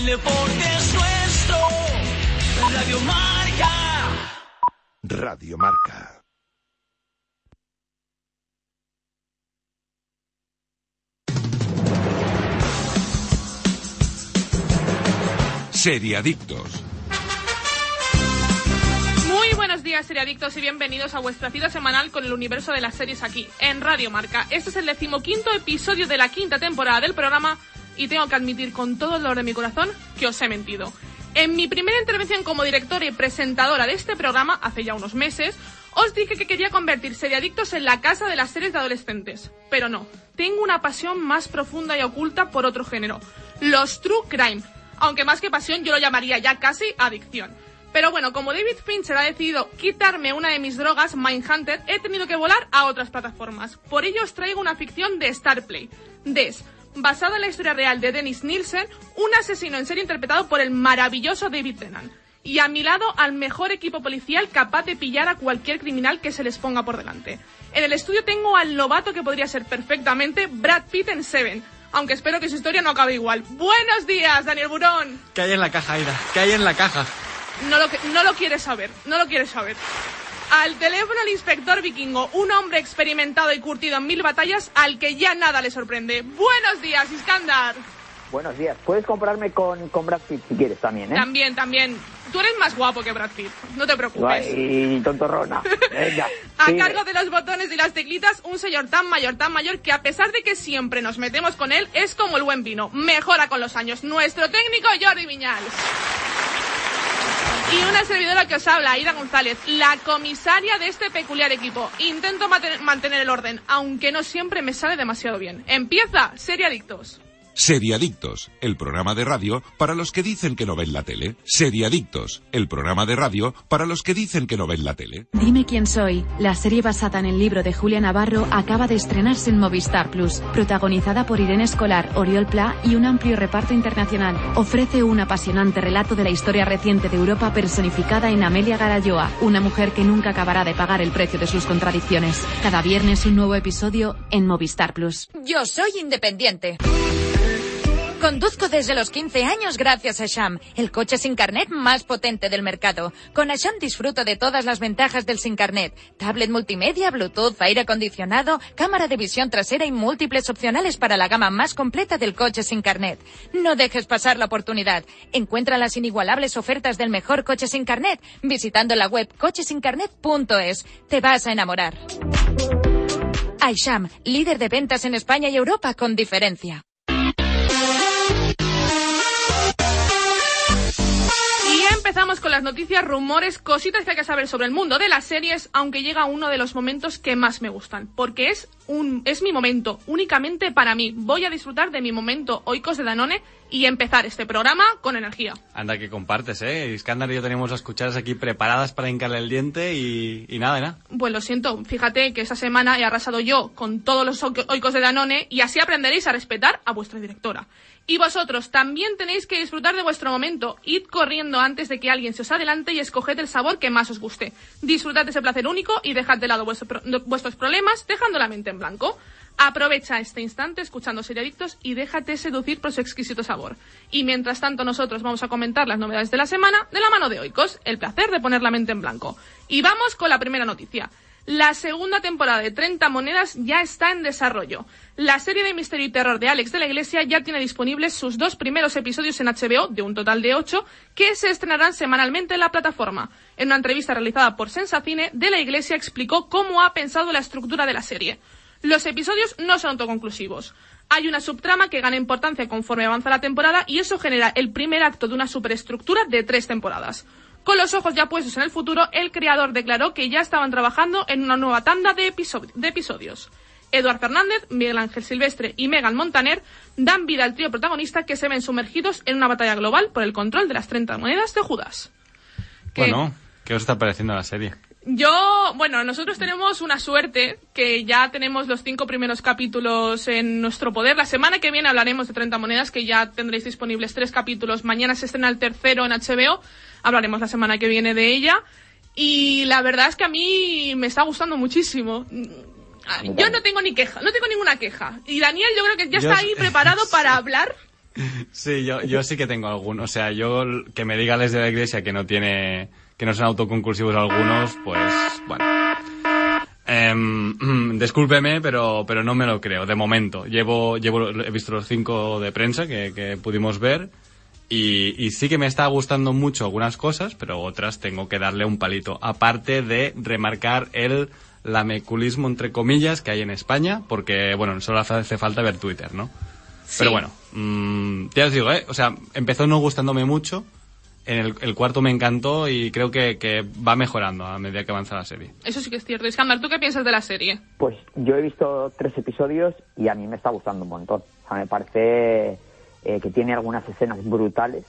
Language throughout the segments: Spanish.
El deporte es nuestro. Radio Marca. Radio Marca. Seriadictos. Muy buenos días, seriadictos, y bienvenidos a vuestra cita semanal con el universo de las series aquí, en Radio Marca. Este es el decimoquinto episodio de la quinta temporada del programa y tengo que admitir con todo el dolor de mi corazón que os he mentido. En mi primera intervención como directora y presentadora de este programa, hace ya unos meses, os dije que quería convertir Seriadictos en la casa de las series de adolescentes. Pero no, tengo una pasión más profunda y oculta por otro género, los True Crime. Aunque más que pasión yo lo llamaría ya casi adicción. Pero bueno, como David Fincher ha decidido quitarme una de mis drogas, Mindhunter, he tenido que volar a otras plataformas. Por ello os traigo una ficción de Starplay, Des, basada en la historia real de Dennis Nielsen, un asesino en serie interpretado por el maravilloso David Tennant. Y a mi lado al mejor equipo policial capaz de pillar a cualquier criminal que se les ponga por delante. En el estudio tengo al novato que podría ser perfectamente Brad Pitt en Seven, aunque espero que su historia no acabe igual. Buenos días, Daniel Burón. ¿Qué hay en la caja, Aida? ¿Qué hay en la caja? No lo, no lo quieres saber, no lo quieres saber. Al teléfono el inspector vikingo, un hombre experimentado y curtido en mil batallas al que ya nada le sorprende. Buenos días, Iskandar. Buenos días. Puedes comprarme con, con Brad Pitt si quieres también, ¿eh? También, también. Tú eres más guapo que Brad Pitt, no te preocupes. Y tontorrona. Venga. A cargo de los botones y las teclitas, un señor tan mayor, tan mayor, que a pesar de que siempre nos metemos con él, es como el buen vino. Mejora con los años. Nuestro técnico Jordi Viñals. Y una servidora que os habla, Aida González, la comisaria de este peculiar equipo. Intento mantener el orden, aunque no siempre me sale demasiado bien. Empieza, Serie Adictos. Seriadictos, el programa de radio para los que dicen que no ven la tele. Seriadictos, el programa de radio para los que dicen que no ven la tele. Dime quién soy. La serie basada en el libro de Julia Navarro acaba de estrenarse en Movistar Plus, protagonizada por Irene Escolar, Oriol Pla y un amplio reparto internacional. Ofrece un apasionante relato de la historia reciente de Europa personificada en Amelia Garayoa, una mujer que nunca acabará de pagar el precio de sus contradicciones. Cada viernes un nuevo episodio en Movistar Plus. Yo soy independiente. Conduzco desde los 15 años gracias a Sham, el coche sin carnet más potente del mercado. Con Asham disfruto de todas las ventajas del sin carnet. Tablet multimedia, Bluetooth, aire acondicionado, cámara de visión trasera y múltiples opcionales para la gama más completa del coche sin carnet. No dejes pasar la oportunidad. Encuentra las inigualables ofertas del mejor coche sin carnet visitando la web cochesincarnet.es. Te vas a enamorar. Aisham, líder de ventas en España y Europa con diferencia. Empezamos con las noticias, rumores, cositas que hay que saber sobre el mundo de las series, aunque llega uno de los momentos que más me gustan, porque es un es mi momento, únicamente para mí. Voy a disfrutar de mi momento Oikos de Danone y empezar este programa con energía. Anda que compartes, ¿eh? Iskandar y yo tenemos las cucharas aquí preparadas para hincarle el diente y, y nada, nada. Pues lo siento, fíjate que esta semana he arrasado yo con todos los Oikos de Danone y así aprenderéis a respetar a vuestra directora. Y vosotros también tenéis que disfrutar de vuestro momento. Id corriendo antes de que alguien se os adelante y escoged el sabor que más os guste. Disfrutad de ese placer único y dejad de lado vuestro vuestros problemas dejando la mente en blanco. Aprovecha este instante escuchando Seriadictos y déjate seducir por su exquisito sabor. Y mientras tanto nosotros vamos a comentar las novedades de la semana de la mano de Oikos, el placer de poner la mente en blanco. Y vamos con la primera noticia. La segunda temporada de 30 monedas ya está en desarrollo. La serie de misterio y terror de Alex de la Iglesia ya tiene disponibles sus dos primeros episodios en HBO, de un total de ocho, que se estrenarán semanalmente en la plataforma. En una entrevista realizada por Sensacine, de la Iglesia explicó cómo ha pensado la estructura de la serie. Los episodios no son autoconclusivos. Hay una subtrama que gana importancia conforme avanza la temporada y eso genera el primer acto de una superestructura de tres temporadas. Con los ojos ya puestos en el futuro, el creador declaró que ya estaban trabajando en una nueva tanda de, episo- de episodios. Eduard Fernández, Miguel Ángel Silvestre y Megan Montaner dan vida al trío protagonista que se ven sumergidos en una batalla global por el control de las 30 monedas de Judas. Que- Bueno, ¿qué os está pareciendo la serie? Yo, bueno, nosotros tenemos una suerte que ya tenemos los cinco primeros capítulos en nuestro poder. La semana que viene hablaremos de 30 monedas, que ya tendréis disponibles tres capítulos. Mañana se estrena el tercero en HBO. Hablaremos la semana que viene de ella. Y la verdad es que a mí me está gustando muchísimo. Yo no tengo ni queja, no tengo ninguna queja. Y Daniel yo creo que ya está ahí preparado para hablar. Sí, yo, yo sí que tengo algunos. O sea, yo que me diga Les de la Iglesia que no tiene, que no son autoconclusivos algunos, pues bueno. Em, discúlpeme, pero, pero no me lo creo, de momento. Llevo, llevo, he visto los cinco de prensa que, que pudimos ver y, y sí que me está gustando mucho algunas cosas, pero otras tengo que darle un palito. Aparte de remarcar el lameculismo, entre comillas, que hay en España, porque, bueno, solo hace falta ver Twitter, ¿no? Pero bueno, mm, ya os digo, ¿eh? O sea, empezó no gustándome mucho. En el, el cuarto me encantó y creo que, que va mejorando a medida que avanza la serie. Eso sí que es cierto. Iskandar, ¿tú qué piensas de la serie? Pues yo he visto tres episodios y a mí me está gustando un montón. O sea, me parece eh, que tiene algunas escenas brutales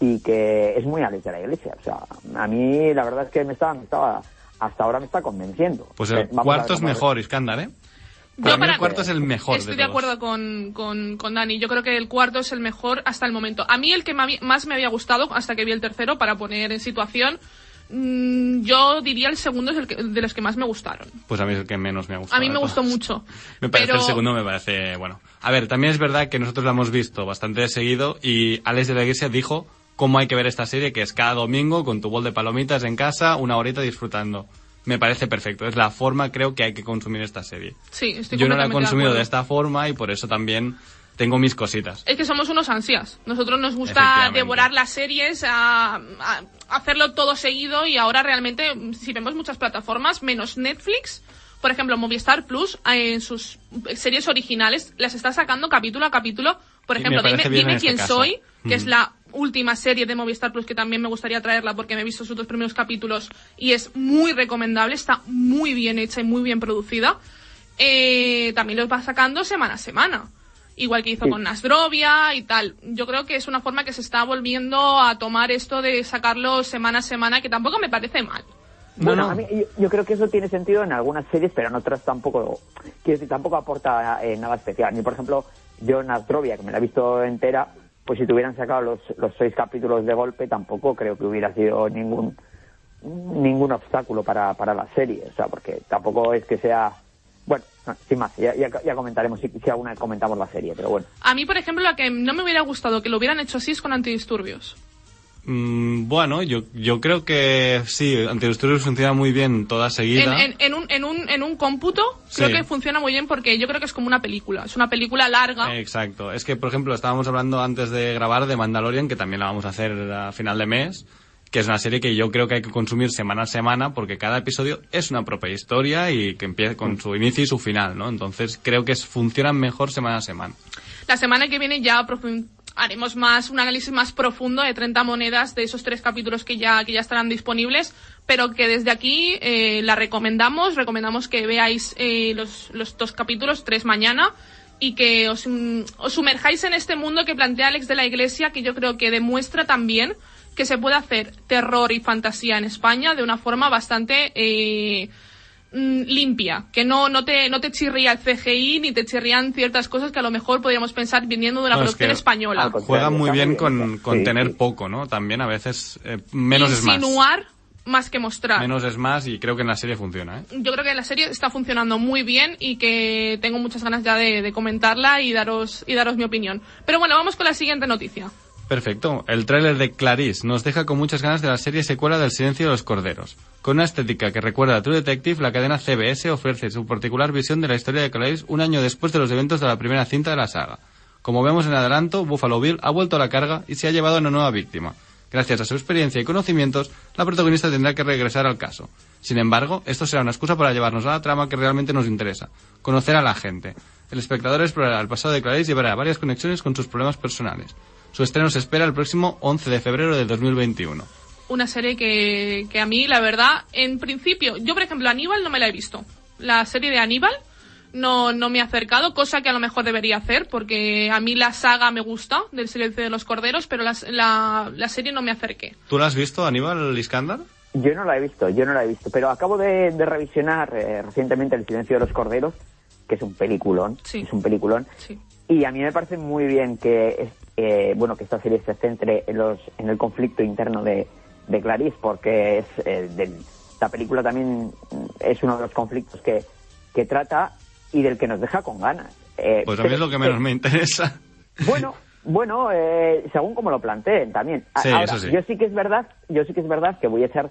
y que es muy Alex de la iglesia. O sea, a mí la verdad es que me estaba, me estaba hasta ahora me está convenciendo. Pues Eh, el vamos a cuarto es mejor, Iskandar, ¿eh? Yo Para mí para- el cuarto es el mejor Estoy de acuerdo con, con, con Dani. Yo creo que el cuarto es el mejor hasta el momento. A mí el que más me había gustado hasta que vi el tercero para poner en situación, mm, yo diría el segundo es el que- de los que más me gustaron. Pues a mí es el que menos me ha gustado. A mí me gustó mucho. Me parece pero el segundo, me parece bueno. A ver, también es verdad que nosotros la hemos visto bastante de seguido y Alex de la Iglesia dijo cómo hay que ver esta serie, que es cada domingo con tu bol de palomitas en casa, una horita disfrutando. Me parece perfecto. Es la forma, creo, que hay que consumir esta serie. Sí, estoy Yo no la he consumido de, esta forma y por eso también tengo mis cositas. Es que somos unos ansias. Nosotros nos gusta devorar las series, a, a hacerlo todo seguido y ahora realmente, si vemos muchas plataformas, menos Netflix, por ejemplo, Movistar Plus, eh, en sus series originales, las está sacando capítulo a capítulo. Por ejemplo, me Dime, este quién caso. soy, que es la última serie de Movistar Plus que también me gustaría traerla porque me he visto sus dos primeros capítulos y es muy recomendable, está muy bien hecha y muy bien producida. Eh, también los va sacando semana a semana. Igual que hizo Sí. con Nasdrovia y tal. Yo creo que es una forma que se está volviendo a tomar esto de sacarlo semana a semana, que tampoco me parece mal. Bueno, no. a mí, yo, yo creo que eso tiene sentido en algunas series, pero en otras tampoco. Quiero decir, tampoco aporta eh, nada especial. Ni por ejemplo, yo en Astrovia, que me la he visto entera, pues si te hubieran sacado los, los seis capítulos de golpe, tampoco creo que hubiera sido ningún ningún obstáculo para, para la serie. O sea, porque tampoco es que sea. Bueno, no, sin más, ya, ya, ya comentaremos si, si alguna vez comentamos la serie, pero bueno. A mí, por ejemplo, la que no me hubiera gustado que lo hubieran hecho así es con antidisturbios. Mm, bueno, yo, yo creo que sí, Antidisturbios funciona muy bien toda En, seguida. en- en un, en, un, en un cómputo, Sí. creo que funciona muy bien porque yo creo que es como una película. Es una película larga. Exacto. Es que, por ejemplo, estábamos hablando antes de grabar de Mandalorian, que también la vamos a hacer a final de mes, que es una serie que yo creo que hay que consumir semana a semana, porque cada episodio es una propia historia y que empieza con su inicio y su final, ¿no? Entonces creo que funcionan mejor semana a semana. La semana que viene ya haremos más un análisis más profundo de 30 monedas de esos tres capítulos que ya que ya estarán disponibles, pero que desde aquí eh, la recomendamos, recomendamos que veáis eh, los, los dos capítulos, tres mañana, y que os, mm, os sumerjáis en este mundo que plantea Alex de la Iglesia, que yo creo que demuestra también que se puede hacer terror y fantasía en España de una forma bastante eh, mm, limpia, que no, no, te, no te chirría el CGI ni te chirrían ciertas cosas que a lo mejor podríamos pensar viniendo de una No, es producción que española. Juega muy bien con, con sí, tener sí. poco, ¿no? También a veces eh, menos es más. Insinuar más que mostrar. Menos es más y creo que en la serie funciona, ¿eh? Yo creo que la serie está funcionando muy bien y que tengo muchas ganas ya de, de comentarla y daros, y daros mi opinión. Pero bueno, vamos con la siguiente noticia. Perfecto. El tráiler de Clarice nos deja con muchas ganas de la serie secuela del Silencio de los Corderos. Con una estética que recuerda a True Detective, la cadena CBS ofrece su particular visión de la historia de Clarice un año después de los eventos de la primera cinta de la saga. Como vemos en adelanto, Buffalo Bill ha vuelto a la carga y se ha llevado a una nueva víctima. Gracias a su experiencia y conocimientos, la protagonista tendrá que regresar al caso. Sin embargo, esto será una excusa para llevarnos a la trama que realmente nos interesa, conocer a la gente. El espectador explorará el pasado de Clarice y verá varias conexiones con sus problemas personales. Su estreno se espera el próximo 11 de febrero de 2021. Una serie que, que a mí, la verdad, en principio, yo por ejemplo, Aníbal no me la he visto. La serie de Aníbal no, no me ha acercado, cosa que a lo mejor debería hacer, porque a mí la saga me gusta, del silencio de los corderos, pero las- la, la serie no me acerqué. ¿Tú la has visto, Aníbal Iskandar? Yo no la he visto, yo no la he visto, pero acabo de, de revisionar eh, recientemente El silencio de los corderos, que es un peliculón, Sí. es un peliculón, Sí. y a mí me parece muy bien que eh, bueno que esta serie se centre en los en el conflicto interno de, de Clarice, porque es eh, del- la película también es uno de los conflictos que, que trata y del que nos deja con ganas. Eh, Pues a mí es lo que menos me interesa. Bueno, Bueno, eh, según como lo planteen también. A- Sí, Ahora, eso sí. Yo sí que es verdad, yo sí que es verdad que voy a echar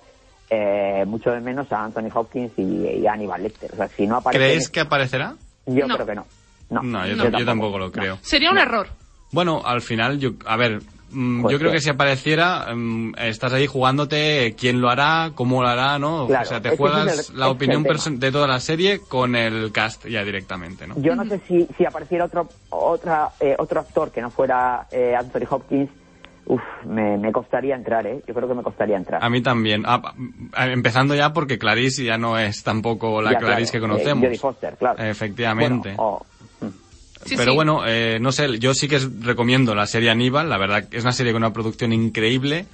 eh, mucho de menos a Anthony Hopkins y, y a Aníbal Lecter. O sea, si no aparece, ¿Creéis que aparecerá? yo No. creo que no. No, No, yo, No. tam- yo tampoco lo creo. Sería un error. Bueno, al final, yo, a ver, Pues yo creo que si apareciera, mm, estás ahí jugándote quién lo hará, cómo lo hará, ¿no? Claro, o sea, te juegas el- la opinión de toda la serie con el cast ya directamente, ¿no? Yo no sé si, si apareciera otro otra eh, otro actor que no fuera eh, Anthony Hopkins, uf, me, me costaría entrar, ¿eh? Yo creo que me costaría entrar. A mí también. Ah, ah, empezando ya porque Clarice ya no es tampoco la Ya, Clarice que eh, conocemos. Jodie Foster, claro. Efectivamente. Bueno, o- Sí, Pero sí. bueno, eh, no sé, yo sí que es- recomiendo la serie Aníbal, la verdad que es una serie con una producción increíble,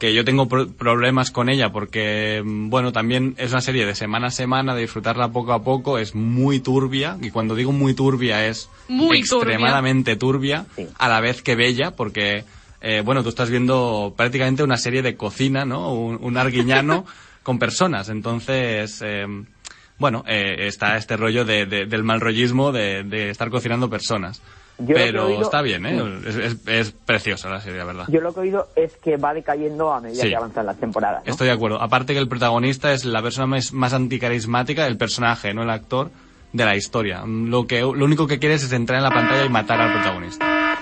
que yo tengo pro- problemas con ella porque, mm, bueno, también es una serie de semana a semana, de disfrutarla poco a poco, es muy turbia, y cuando digo muy turbia es Muy turbia. extremadamente turbia, Sí. a la vez que bella, porque, eh, bueno, tú estás viendo prácticamente una serie de cocina, ¿no? Un, un arguiñano con personas, entonces... eh, bueno, eh, está este rollo de, de- del mal rollismo de, de estar cocinando personas. Yo Pero oído- está bien, ¿eh? Es, es- es preciosa la serie, la verdad. yo lo que he oído es que va decayendo a medida Sí. que avanzan las temporadas. ¿no? Estoy de acuerdo. Aparte que el protagonista es la persona más, más anticarismática, el personaje, no el actor, de la historia. Lo, que, lo único que quieres es entrar en la pantalla y matar al protagonista.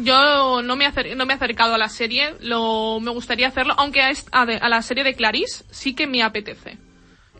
Yo no me, he acer- no me he acercado a la serie, lo, me gustaría hacerlo, aunque a, est- a de- a la serie de Clarice sí que me apetece.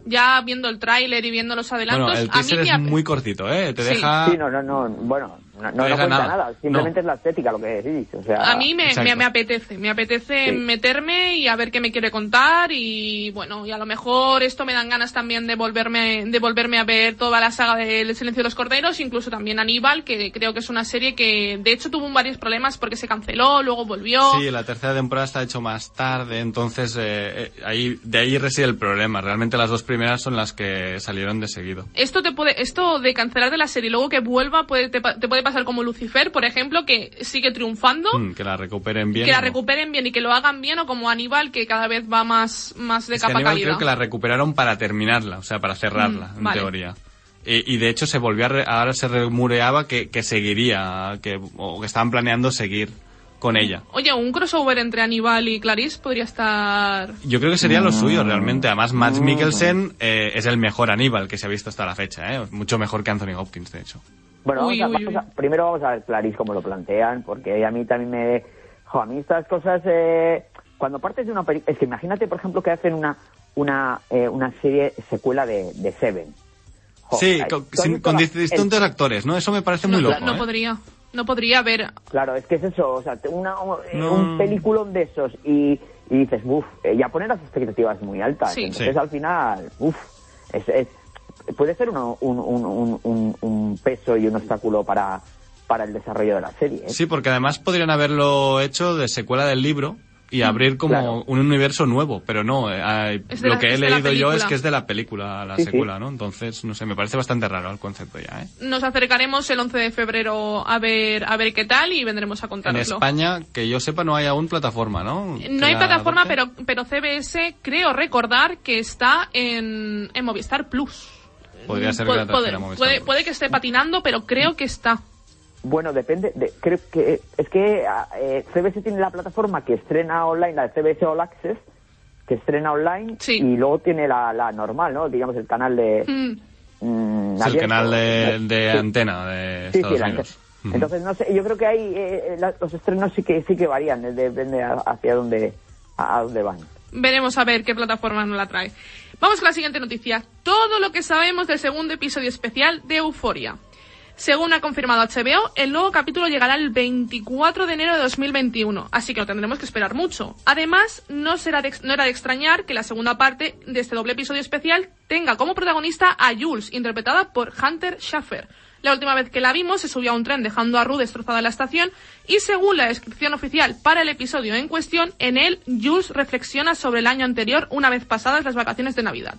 Ya viendo el tráiler y viendo los adelantos, Bueno, el a mí me es muy cortito, ¿eh? Te Sí. deja... Sí, no, no, no, bueno, no, no, No cuenta nada. nada, simplemente No. es la estética lo que decís, o sea... A mí me, me, me apetece, me apetece Sí. meterme y a ver qué me quiere contar y bueno, y a lo mejor esto me dan ganas también de volverme, de volverme a ver toda la saga del Silencio de los Corderos, incluso también Aníbal, que creo que es una serie que de hecho tuvo varios problemas porque se canceló, luego volvió. Sí, la tercera temporada está hecho más tarde, entonces eh, eh, ahí, de ahí reside el problema. Realmente las dos primeras son las que salieron de seguido. Esto te puede, esto de cancelar de la serie y luego que vuelva puede, te, te puede pasar como Lucifer, por ejemplo, que sigue triunfando. Mm, que la recuperen bien. Que la ¿o no? recuperen bien y que lo hagan bien o como Aníbal que cada vez va más, más de Es que capa Aníbal caída. creo que la recuperaron para terminarla, o sea, para cerrarla, Mm, en vale. teoría. Y, y de hecho se volvió a re- ahora se rumoreaba que, que seguiría, que, o que estaban planeando seguir con ella. Oye, un crossover entre Aníbal y Clarice podría estar... Yo creo que sería lo suyo, realmente. Además, Matt Mm. Mikkelsen eh, es el mejor Aníbal que se ha visto hasta la fecha, ¿eh? Mucho mejor que Anthony Hopkins, de hecho. Bueno, Uy, vamos a- uy, vamos uy. a- primero vamos a ver Clarice cómo lo plantean, porque a mí también me... Jo, a mí estas cosas... eh, cuando partes de una película... Es que imagínate, por ejemplo, que hacen una una, eh, una serie secuela de, de Seven. Jo, sí, eh, con, sin- distintos el- actores, ¿no? Eso me parece no, muy loco, no ¿eh? podría. No podría haber... Claro, es que es eso, o sea, una, eh, No. un peliculón de esos y, y dices, uff, ya poner las expectativas muy altas. Sí. Entonces Sí. al final, uff, es, es- puede ser uno- un, un, un, un, peso y un obstáculo para, para el desarrollo de la serie. ¿eh? Sí, porque además podrían haberlo hecho de secuela del libro y abrir como claro. un universo nuevo, pero no, eh, lo la- que he leído yo es que es de la película, la Sí, sí. secuela, ¿no? Entonces, no sé, me parece bastante raro el concepto ya, ¿eh? Nos acercaremos el 11 de febrero a ver a ver qué tal y vendremos a En contároslo. España, que yo sepa, no hay aún plataforma, ¿no? No hay plataforma, pero, pero CBS creo recordar que está en, en Movistar Plus. Podría ser que la puede, puede, puede que esté patinando, pero creo que está. Bueno, depende, de, creo que es que ah, eh, CBS tiene la plataforma que estrena online, la de CBS All Access, que estrena online Sí. y luego tiene la, la normal, ¿no? Digamos el canal de... Mm, mm, Es el canal de, de Sí. antena de Sí, sí, Estados la Unidos. Entonces, no sé, yo creo que hay eh, la- los estrenos sí que sí que varían, eh, depende a- hacia dónde a dónde van. Veremos a ver qué plataforma nos la trae. Vamos con la siguiente noticia. Todo lo que sabemos del segundo episodio especial de Euforia. Según ha confirmado HBO, el nuevo capítulo llegará el 24 de enero de 2021, así que no tendremos que esperar mucho. Además, no, será no era de extrañar que la segunda parte de este doble episodio especial tenga como protagonista a Jules, interpretada por Hunter Schaffer. La última vez que la vimos se subió a un tren dejando a Rue destrozada la estación y según la descripción oficial para el episodio en cuestión, en él Jules reflexiona sobre el año anterior una vez pasadas las vacaciones de Navidad.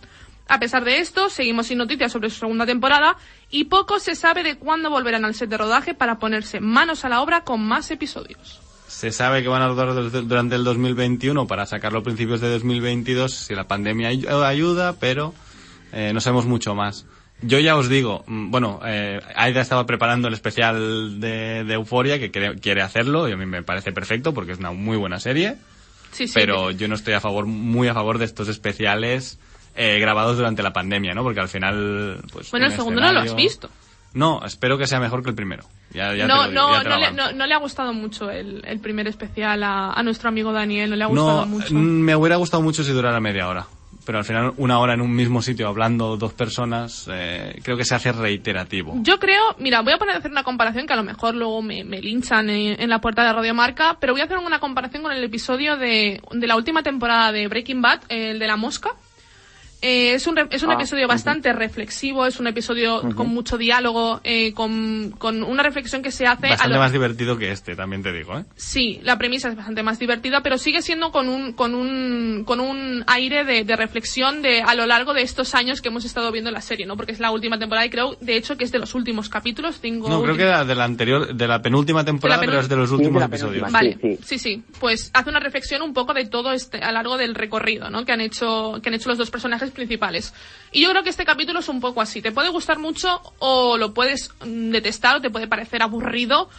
A pesar de esto, seguimos sin noticias sobre su segunda temporada y poco se sabe de cuándo volverán al set de rodaje para ponerse manos a la obra con más episodios. Se sabe que van a rodar dur- durante el 2021 para sacarlo a principios de 2022 si la pandemia ay- ayuda, pero eh, no sabemos mucho más. Yo ya os digo, mm, bueno, eh, Aida estaba preparando el especial de, de Euforia, que quiere, quiere hacerlo, y a mí me parece perfecto porque es una muy buena serie, Sí, sí. pero yo no estoy a favor, muy a favor de estos especiales eh, grabados durante la pandemia, ¿no? Porque al final, pues... Bueno, el segundo no lo has visto. No, espero que sea mejor que el primero. Ya, no, digo, no, no, le, no, no le ha gustado mucho el, el primer especial a, a nuestro amigo Daniel, no le ha gustado mucho. mm, me hubiera gustado mucho si durara media hora. Pero al final, una hora en un mismo sitio hablando dos personas, eh, creo que se hace reiterativo. Yo creo, mira, voy a poner a hacer una comparación que a lo mejor luego me, me linchan en, en la puerta de Radio Marca, pero voy a hacer una comparación con el episodio de, de la última temporada de Breaking Bad, el de la mosca. Eh, es un, re- es un Ah, episodio bastante reflexivo, es un episodio con mucho diálogo, eh, con, con una reflexión que se hace a Bastante lo- más divertido que este, también te digo, ¿eh? Sí, la premisa es bastante más divertida, pero sigue siendo con un, con un, con un aire de, de reflexión de, a lo largo de estos años que hemos estado viendo la serie, ¿no? Porque es la última temporada y creo, de hecho, que es de los últimos capítulos, cinco No, creo que era de la anterior, de la penúltima temporada, pero es de los Sí, últimos de episodios. Vale, Sí, sí, sí. sí, Pues hace una reflexión un poco de todo este, a lo largo del recorrido, ¿no? Que han hecho, que han hecho los dos personajes principales. Y yo creo que este capítulo es un poco así. Te puede gustar mucho o lo puedes mm, detestar o te puede parecer aburrido.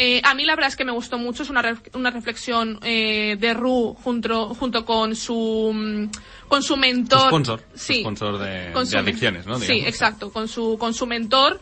Eh, a mí la verdad es que me gustó mucho. Es una, ref- una reflexión eh, de Ru junto, junto con su, mm, con su mentor. Sponsor, Sí. sponsor de- de adicciones, ¿no? Sí, Digamos. exacto. Con su, con su mentor.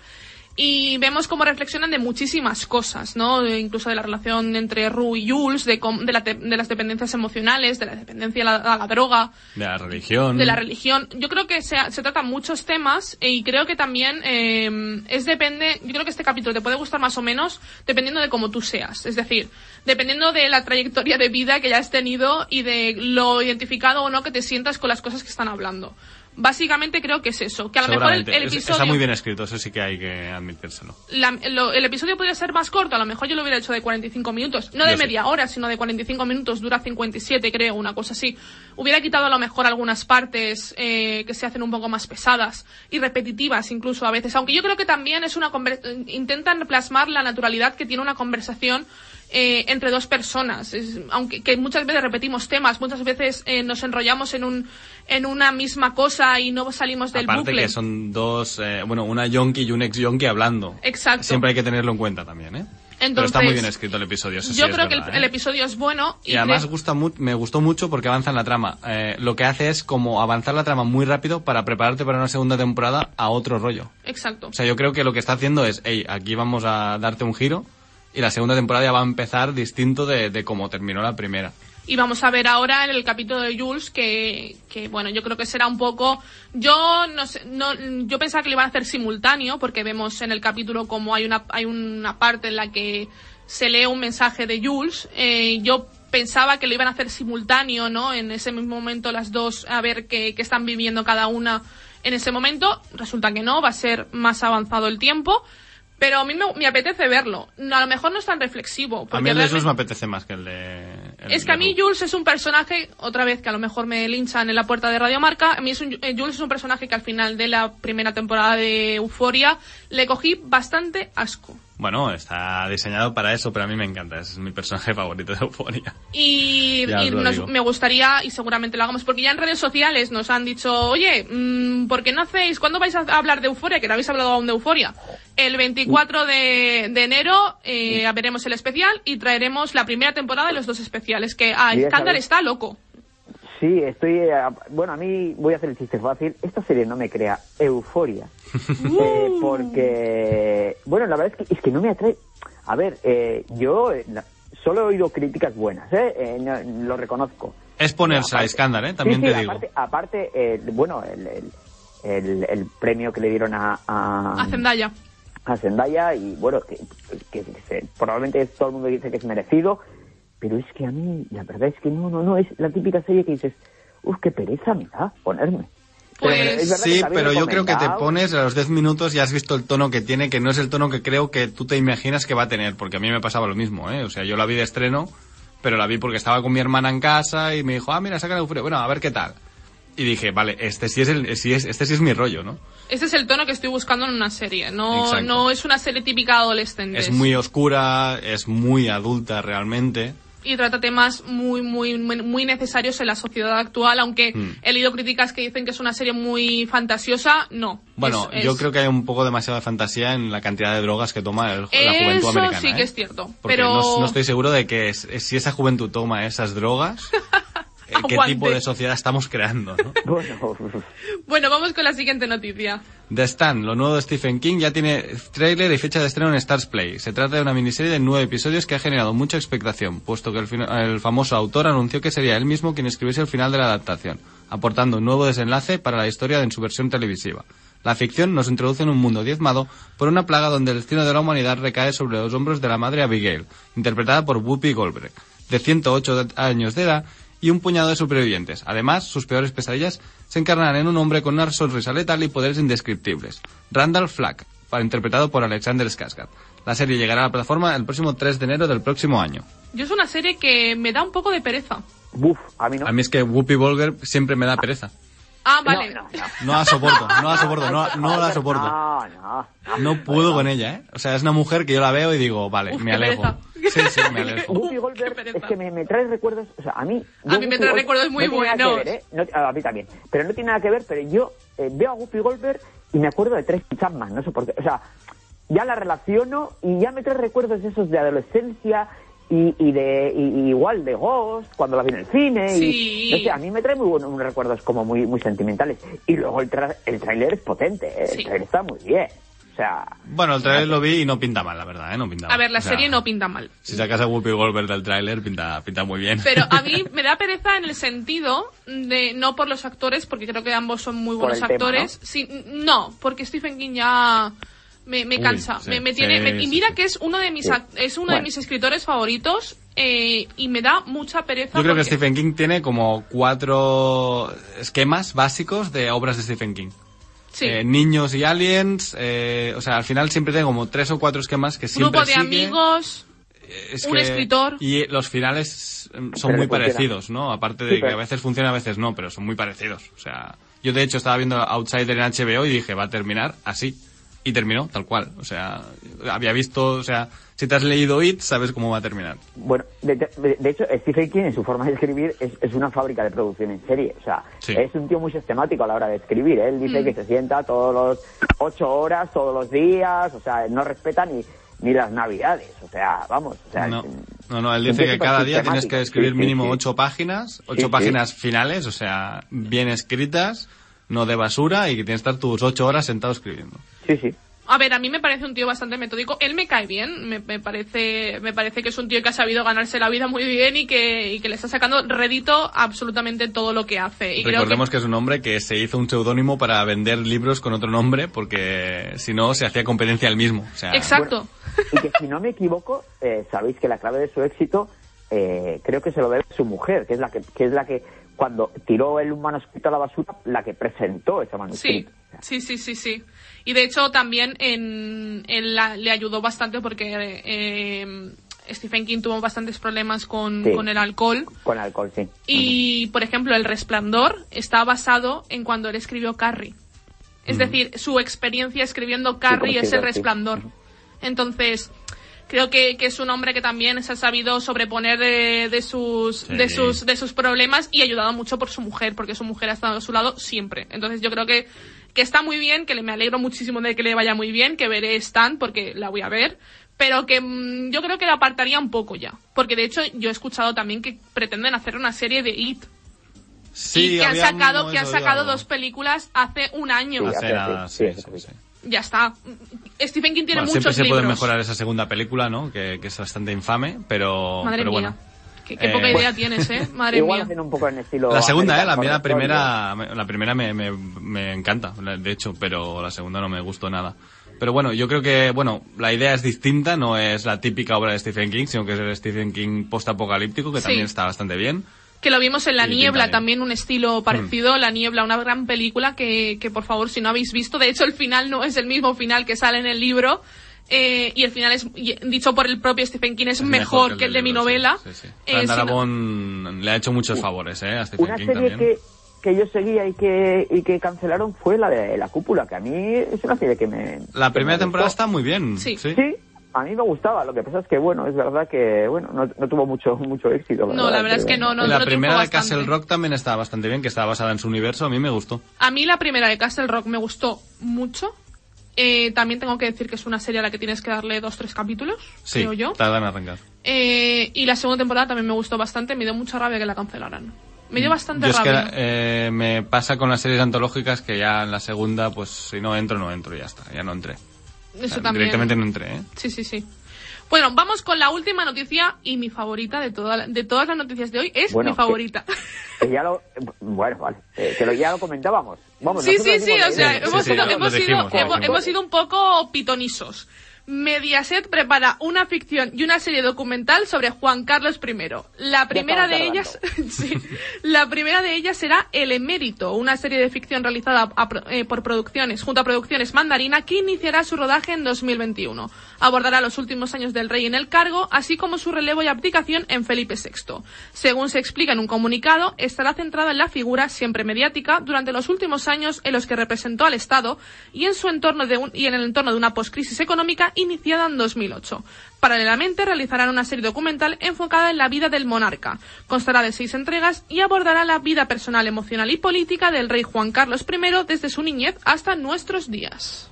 Y vemos cómo reflexionan de muchísimas cosas, ¿no? De- incluso de la relación entre Ru y Jules, de, de, la de las dependencias emocionales, de la dependencia a la, a la droga, De la religión. de la religión. Yo creo que se, se tratan muchos temas y creo que también eh, es depende. Yo creo que este capítulo te puede gustar más o menos dependiendo de cómo tú seas. Es decir, dependiendo de la trayectoria de vida que hayas tenido y de lo identificado o no que te sientas con las cosas que están hablando. Básicamente creo que es eso. Que a lo mejor el, Es- episodio Está muy bien escrito, eso sí que hay que admitírselo. la- lo- el episodio podría ser más corto, a lo mejor yo lo hubiera hecho de 45 minutos, no de Yo sí. media hora, sino de 45 minutos, dura 57 creo, una cosa así. Hubiera quitado a lo mejor algunas partes eh, que se hacen un poco más pesadas y repetitivas incluso a veces, aunque yo creo que también es una conver- intentan plasmar la naturalidad que tiene una conversación eh, entre dos personas, Es- aunque que muchas veces repetimos temas, muchas veces eh, nos enrollamos en un en una misma cosa y no salimos del Aparte bucle. que son dos, eh, bueno, una yonki y un ex yonki hablando. Exacto. Siempre hay que tenerlo en cuenta también, ¿eh? Pero Entonces, está muy bien escrito el episodio, eso sí Yo es creo que el, ¿eh? episodio es bueno y, Y además creo- gusta mu- me gustó mucho porque avanza en la trama. Eh, lo que hace es como avanzar la trama muy rápido para prepararte para una segunda temporada a otro rollo. exacto. O sea, yo creo que lo que está haciendo es, hey, aquí vamos a darte un giro y la segunda temporada ya va a empezar distinto de, de cómo terminó la primera. Y vamos a ver ahora en el capítulo de Jules que, que bueno, yo creo que será un poco. Yo no sé, no, yo pensaba que lo iban a hacer simultáneo porque vemos en el capítulo como hay una, hay una parte en la que se lee un mensaje de Jules. Eh, yo pensaba que lo iban a hacer simultáneo, ¿no? En ese mismo momento las dos a ver qué, qué están viviendo cada una en ese momento. Resulta que no, va a ser más avanzado el tiempo. Pero a mí me, me apetece verlo. No, A lo mejor no es tan reflexivo. A porque mí el de Jesús me apetece más que el de... es que a mí. Jules es un personaje, otra vez que a lo mejor me linchan en la puerta de Radio Marca, a mí es un, eh, Jules es un personaje que al final de la primera temporada de Euforia le cogí bastante asco. Bueno, está diseñado para eso, pero a mí me encanta. Es mi personaje favorito de Euforia. Y, nos- me gustaría, y seguramente lo hagamos, porque ya en redes sociales nos han dicho, oye, mm, ¿por qué no hacéis, cuándo vais a hablar de Euforia? Que no habéis hablado aún de Euforia. El 24 de, de enero eh, veremos el especial y traeremos la primera temporada de los dos especiales, que ah, Scandal sabéis. está loco. Sí, estoy. eh, bueno, a mí voy a hacer el chiste fácil. Esta serie no me crea euforia. Eh, porque. Bueno, la verdad es que, es que no me atrae. A ver, eh, yo eh, solo he oído críticas buenas, ¿eh? Eh, no- lo reconozco. Es ponerse a escándar, ¿eh? También sí, sí, te digo. Aparte, aparte, eh, bueno, el, el, el- el premio que le dieron a. a A Zendaya. a Zendaya y bueno, que, que- que se- probablemente todo el mundo dice que es merecido, pero es que a mí la verdad es que no, no, no, es la típica serie que dices, uff, qué pereza me da ponerme. Pues, Sí, pero yo creo que te pones a los 10 minutos y has visto el tono que tiene, que no es el tono que creo que tú te imaginas que va a tener, porque a mí me pasaba lo mismo, ¿eh? O sea, yo la vi de estreno, pero la vi porque estaba con mi hermana en casa y me dijo, ah, mira, saca la euforia. Bueno, a ver qué tal. Y dije, vale, este sí es el, sí es, este sí es mi rollo, ¿no? Ese es el tono que estoy buscando en una serie. No, Exacto. no es una serie típica adolescente. Es muy oscura, es muy adulta realmente. Y trata temas muy, muy, muy necesarios en la sociedad actual, aunque Mm. he leído críticas que dicen que es una serie muy fantasiosa, no. Bueno, Es- yo es- creo que hay un poco demasiada fantasía en la cantidad de drogas que toma el- la juventud Eso americana. sí ¿eh? que es cierto, Porque pero... no, no estoy seguro de que es- si esa juventud toma esas drogas, eh, qué tipo de sociedad estamos creando. ¿no? Bueno, Bueno, vamos con la siguiente noticia. The Stand, lo nuevo de Stephen King, ya tiene tráiler y fecha de estreno en Stars Play. Se trata de una miniserie de nueve episodios que ha generado mucha expectación, puesto que el, el famoso autor anunció que sería él mismo quien escribiese el final de la adaptación, aportando un nuevo desenlace para la historia en su versión televisiva. La ficción nos introduce en un mundo diezmado por una plaga donde el destino de la humanidad recae sobre los hombros de la madre Abigail, interpretada por Whoopi Goldberg, de 108 de- años de edad y un puñado de supervivientes. Además, sus peores pesadillas se encarnan en un hombre con una sonrisa letal y poderes indescriptibles. Randall Flagg, pa- interpretado por Alexander Skarsgård. La serie llegará a la plataforma el próximo 3 de enero del próximo año. Yo es una serie que me da un poco de pereza. buf, a mí no. A mí es que Whoopi Goldberg siempre me da pereza. Ah, vale. No, no, no. No la soporto, no la soporto, no, no la soporto. No, no. No puedo con ella, ¿eh? O sea, es una mujer que yo la veo y digo, vale, Uf, me alejo. pereza. Sí, sí, me alejo. Whoopi Qué Goldberg es que me, me trae recuerdos, o sea, a mí... A mí me trae Gold- recuerdos muy no tiene nada que buenos. ver, ¿eh? No- a mí también, pero no tiene nada que ver, pero yo eh, veo a Whoopi Goldberg y me acuerdo de Tracy Chapman, no sé por qué, o sea, ya la relaciono y ya me trae recuerdos esos de adolescencia y, y de y, y igual de Ghost cuando la vi en el cine Sí. y no sé, a mí me trae muy buenos recuerdos como muy muy sentimentales y luego el, tra- el tráiler es potente ¿eh? Sí. el tráiler está muy bien o sea Bueno, el trailer lo vi y no pinta mal, la verdad, ¿eh? No pinta mal. A ver, la O sea, serie no pinta mal. Si sacas a Whoopi Goldberg del tráiler, pinta, pinta muy bien. Pero a mí me da pereza en el sentido de no por los actores, porque creo que ambos son muy buenos tema, actores. Sí, no, porque Stephen King ya me, me Uy, cansa. sí, me, me sí, tiene, me- y mira sí. que es uno de mis es uno de mis escritores favoritos eh, y me da mucha pereza. Yo creo que Stephen King tiene como cuatro esquemas básicos de obras de Stephen King. Sí. Eh, niños y aliens, eh, o sea, al final siempre tiene como tres o cuatro esquemas que siempre grupo de sigue. amigos. Es un que- escritor. Y los finales eh, son Pero muy parecidos, ¿no? Aparte de Sí, que a veces funciona, a veces no, pero son muy parecidos. O sea, yo de hecho estaba viendo Outsider en HBO y dije, va a terminar así. Y terminó tal cual. O sea, había visto, o sea, si te has leído It, sabes cómo va a terminar. Bueno, de, de- de hecho, Stephen King en su forma de escribir es, es una fábrica de producción en serie. O sea, Sí. es un tío muy sistemático a la hora de escribir. ¿eh? Él dice que se sienta todos los ocho horas, todos los días. O sea, no respeta ni, ni las navidades. O sea, vamos. O sea, No, no, no, él dice que cada día tienes que escribir Sí, mínimo sí. ocho páginas, ocho páginas finales, o sea, bien escritas, no de basura, y que tienes que estar tus ocho horas sentado escribiendo. Sí, sí. A ver, a mí me parece un tío bastante metódico. Él me cae bien, me, me parece, me parece que es un tío que ha sabido ganarse la vida muy bien y que, y que le está sacando rédito absolutamente todo lo que hace. Y creo Recordemos que, que... es un hombre que se hizo un seudónimo para vender libros con otro nombre, porque si no se hacía competencia al mismo. O sea, Exacto. Y que si no me equivoco, eh, sabéis que la clave de su éxito eh, creo que se lo debe a su mujer, que es la que, que es la que cuando tiró el manuscrito a la basura, la que presentó ese Sí, manuscrito. sí, sí, sí, sí. Y de hecho también en, en la- le ayudó bastante porque eh, Stephen King tuvo bastantes problemas con, Sí. con el alcohol. Con alcohol, sí. Y, por ejemplo, El Resplandor está basado en cuando él escribió Carrie. Es decir, su experiencia escribiendo Carrie es El sí. Resplandor. Entonces, creo que, que es un hombre que también se ha sabido sobreponer de, de sus, Sí. de, sus, de sus problemas y ayudado mucho por su mujer, porque su mujer ha estado a su lado siempre. Entonces, yo creo que, que está muy bien, que le, me alegro muchísimo de que le vaya muy bien, que veré Stan, porque la voy a ver. Pero que mm, yo creo que la apartaría un poco ya. Porque de hecho yo he escuchado también que pretenden hacer una serie de It. sí, y que han sacado, que han sacado dos películas hace un año. Sí, Hace hace- nada, sí, sí, sí, sí, sí. sí. Ya está. Stephen King tiene Bueno, siempre muchos se libros. puede mejorar esa segunda película, ¿no? Que, que es bastante infame, pero, Madre pero mía. bueno. Qué, qué Eh, poca idea tienes, ¿eh? Madre Igual mía. un poco en estilo. La segunda, ¿eh? La, mía, la primera, la primera me, me, me encanta, de hecho, pero la segunda no me gustó nada. Pero bueno, yo creo que, bueno, la idea es distinta, no es la típica obra de Stephen King, sino que es el Stephen King post-apocalíptico, que Sí. también está bastante bien. Que lo vimos en La Sí, Niebla, también un estilo parecido. La Niebla, una gran película que, que por favor, si no habéis visto, de hecho el final no es el mismo final que sale en el libro. Eh, y el final es, y- dicho por el propio Stephen King, es, Es mejor, que el de mi libro, sí, novela. Sí, sí. Eh, Darabont le ha hecho muchos favores, ¿eh? A Stephen Una King serie también. que, que yo seguía y que, y que cancelaron fue la de La Cúpula, que a mí es una serie que me. La que primera me temporada está muy bien. Sí. Sí. Sí, A mí me gustaba, lo que pasa es que, bueno, es verdad que, bueno, no, no tuvo mucho mucho éxito. No, la verdad es que no, no, Y la no primera de Castle. Rock también estaba bastante bien, que estaba basada en su universo, a mí me gustó. A mí la primera de Castle Rock me gustó mucho. Eh, también tengo que decir que es una serie a la que tienes que darle dos, tres capítulos, Sí, creo yo. tardan en arrancar. Eh, y la segunda temporada también me gustó bastante, me dio mucha rabia que la cancelaran. Me dio bastante Mm. Yo es que eh, me pasa con las series antológicas que ya en la segunda, pues si no entro, no entro y ya está, ya no entré. O Eso sea, también. Directamente no entré, ¿eh? Sí, sí, sí. Bueno, vamos con la última noticia y mi favorita de, toda, de todas las noticias de hoy es Bueno, mi favorita. Que ya lo, bueno, vale, eh, que lo, ya lo comentábamos. Vamos, sí, sí, sí, o sea, hemos, sí, sido, hemos, sido, dijimos, hemos, sido un poco pitonisos. Mediaset prepara una ficción y una serie documental sobre Juan Carlos I. La primera de ellas, sí, la primera de ellas será El Emérito, una serie de ficción realizada a pro- eh, por producciones, junto a producciones Mandarina, que iniciará su rodaje en 2021. Abordará los últimos años del rey en el cargo, así como su relevo y abdicación en Felipe VI. Según se explica en un comunicado, estará centrada en la figura siempre mediática durante los últimos años en los que representó al Estado y en su entorno de un- y en el entorno de una poscrisis económica iniciada en 2008. Paralelamente realizarán una serie documental enfocada en la vida del monarca. Constará de seis entregas y abordará la vida personal, emocional y política del rey Juan Carlos I desde su niñez hasta nuestros días.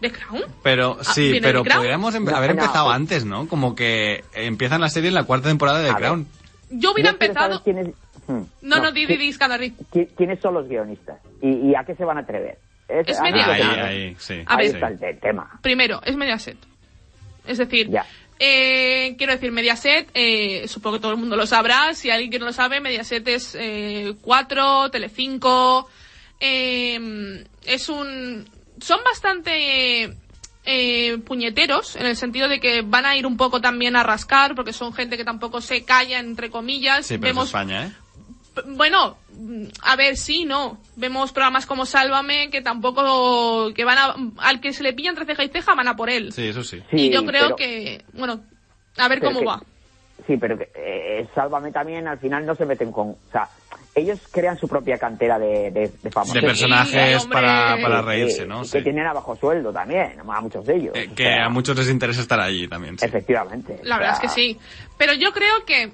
¿The Crown? Pero Ah, sí, ¿viene pero podríamos No, haber no, empezado pues- antes, ¿no? Como que empiezan la serie en la cuarta temporada de. Crown. Yo hubiera Yo empezado... hmm, No, no, di, di, ¿qui- di, ¿Quiénes son los guionistas? ¿Y, y a qué se van a atrever? Es ahí media- lo Ahí, ahí, sí. A Ahí ver. está el te- tema. Primero, es Mediaset. Es decir, Ya. eh, quiero decir, Mediaset, eh, supongo que todo el mundo lo sabrá. Si alguien que no lo sabe, Mediaset es eh, 4, Telecinco. Eh, es un. Son bastante. eh, puñeteros en el sentido de que van a ir un poco también a rascar porque son gente que tampoco se calla entre comillas Sí, pero vemos es España, ¿eh? Bueno, mm, a ver, sí, no. Vemos programas como Sálvame que tampoco, que van a, al que se le pilla entre ceja y ceja van a por él. Sí, eso sí. Sí, y yo creo pero- que, bueno, a ver cómo que- va. Sí, pero que, eh, Sálvame también al final no se meten con... O sea, ellos crean su propia cantera de, de, de famosos. De personajes para, Sí, para reírse, ¿no? y Sí. Que tienen a bajo sueldo también, a muchos de ellos. Eh, que sea, a muchos les interesa estar allí también. sí. Efectivamente. La o verdad es que sí. Pero yo creo que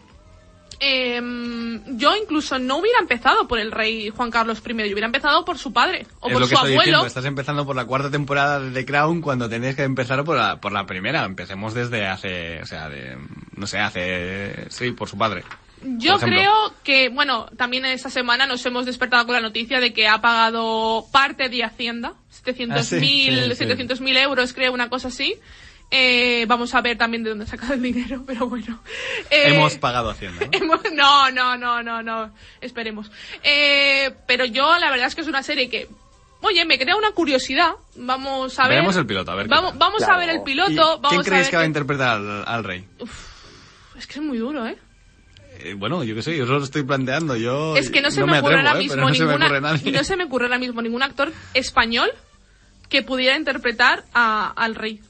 em, yo incluso no hubiera empezado por el rey Juan Carlos I, yo hubiera empezado por su padre o es por lo que su estoy abuelo. diciendo, estás empezando por la cuarta temporada de The Crown cuando tenías que empezar por la, por la primera. Empecemos desde hace, o sea, de, no sé, hace, sí, por su padre. Yo creo que, bueno, también esta semana nos hemos despertado con la noticia de que ha pagado parte de Hacienda, 700.000 Ah, sí, sí, sí. 700.000 euros, creo, una cosa así. Eh, vamos a ver también de dónde ha sacado el dinero, pero bueno. Eh, Hemos pagado Hacienda, ¿no? hemos- no, no, no, no, no, esperemos. Eh, pero yo, la verdad es que es una serie que, oye, me crea una curiosidad. Vamos a ver. Veremos el piloto, a ver qué Vamos, vamos a ver el ¿Y piloto. Vamos ¿Quién a creéis ver que va a interpretar al, al rey? Es que es muy duro, ¿eh? Eh, bueno, yo qué sé, yo solo estoy planteando. Yo Es que no se no me, ocurre atrevo, ahora ¿eh? mismo Pero no se me ninguna, ocurre nadie. no se me ocurre ahora mismo ningún actor español que pudiera interpretar a- al rey.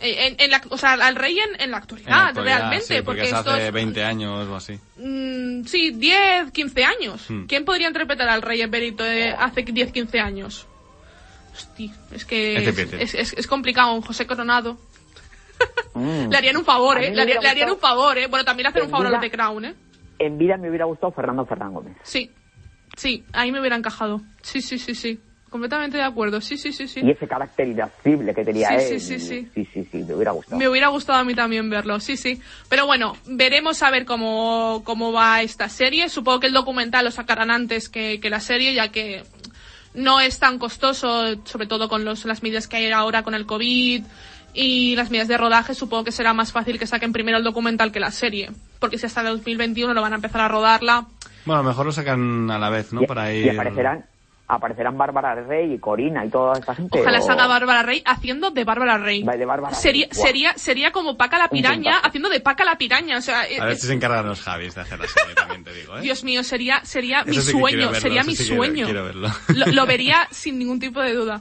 Eh, En, en la, o sea, al rey en, en la actualidad, En la actualidad, realmente. sí, porque, es hace es- 20 años o así. mm, sí, 10, 15 años. Hmm. ¿Quién podría interpretar al rey emérito de hace 10, 15 años? Hostia, es que Es es, es- complicado. Un José Coronado. mm. Le harían un favor, ¿eh? Le, harían- hubiera le harían un favor, ¿eh? Bueno, también le hacen un favor a los de Crown, ¿eh? En vida me hubiera gustado Fernando Fernán Gómez. Sí, sí, ahí me hubiera encajado. Sí, sí, sí, sí. Completamente de acuerdo. Sí, sí, sí, sí. Y ese carácter irascible que tenía Sí, él. sí, sí, sí. Sí, sí, sí, me hubiera gustado. Me hubiera gustado a mí también verlo, sí, sí. Pero bueno, veremos a ver cómo, cómo va esta serie. Supongo que el documental lo sacarán antes que, que la serie, ya que no es tan costoso, sobre todo con los, las medidas que hay ahora con el COVID y las medidas de rodaje. Supongo que será más fácil que saquen primero el documental que la serie. Porque si hasta el 2021 lo van a empezar a rodarla. Bueno, a lo mejor lo sacan a la vez, ¿no? y, Para y ir... aparecerán, aparecerán Bárbara Rey y Corina y toda esta gente. Ojalá o- salga Bárbara Rey haciendo de Bárbara Rey. De Bárbara Rey. sería, Guau. sería, sería como Paca la piraña haciendo de Paca la piraña. O sea, A ver eh, si se encargan los Javis de hacer la serie, también te digo, ¿eh? Dios mío, sería, sería Eso mi sí sueño, quiero verlo, sería mi sí quiero- sueño. quiero verlo. Lo, lo vería sin ningún tipo de duda.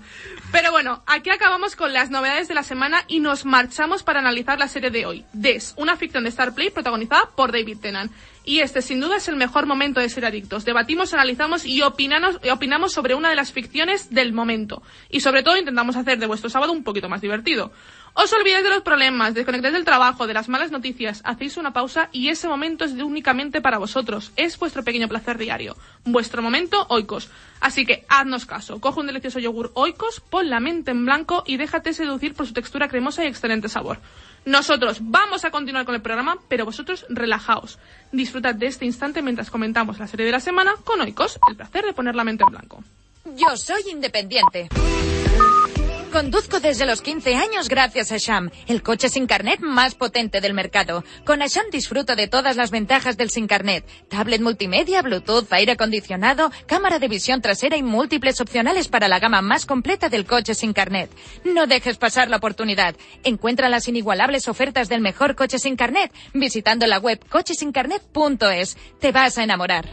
Pero bueno, aquí acabamos con las novedades de la semana y nos marchamos para analizar la serie de hoy. Des, una ficción de Star Play protagonizada por David Tennant. Y este sin duda es el mejor momento de ser adictos. Debatimos, analizamos y opinamos, y opinamos sobre una de las ficciones del momento. Y sobre todo intentamos hacer de vuestro sábado un poquito más divertido. Os olvidáis de los problemas, desconectáis del trabajo, de las malas noticias, hacéis una pausa y ese momento es únicamente para vosotros. Es vuestro pequeño placer diario. Vuestro momento oikos. Así que haznos caso. Coge un delicioso yogur oikos, pon la mente en blanco y déjate seducir por su textura cremosa y excelente sabor. Nosotros vamos a continuar con el programa, pero vosotros relajaos. Disfrutad de este instante mientras comentamos la serie de la semana con Oikos, el placer de poner la mente en blanco. Yo soy independiente. Conduzco desde los 15 años gracias a Sham, el coche sin carnet más potente del mercado. Con Asham disfruto de todas las ventajas del sin carnet. Tablet multimedia, Bluetooth, aire acondicionado, cámara de visión trasera y múltiples opcionales para la gama más completa del coche sin carnet. No dejes pasar la oportunidad. Encuentra las inigualables ofertas del mejor coche sin carnet visitando la web cochesincarnet.es. Te vas a enamorar.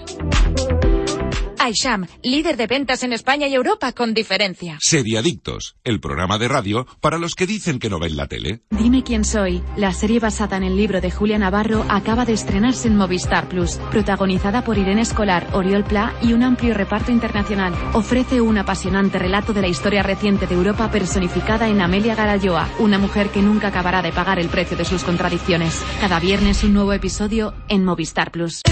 iSham, líder de ventas en España y Europa con diferencia. Seriadictos, el programa de radio para los que dicen que no ven la tele. Dime quién soy. La serie basada en el libro de Julia Navarro acaba de estrenarse en Movistar Plus, protagonizada por Irene Escolar, Oriol Pla y un amplio reparto internacional. Ofrece un apasionante relato de la historia reciente de Europa personificada en Amelia Garayoa, una mujer que nunca acabará de pagar el precio de sus contradicciones. Cada viernes un nuevo episodio en Movistar Plus.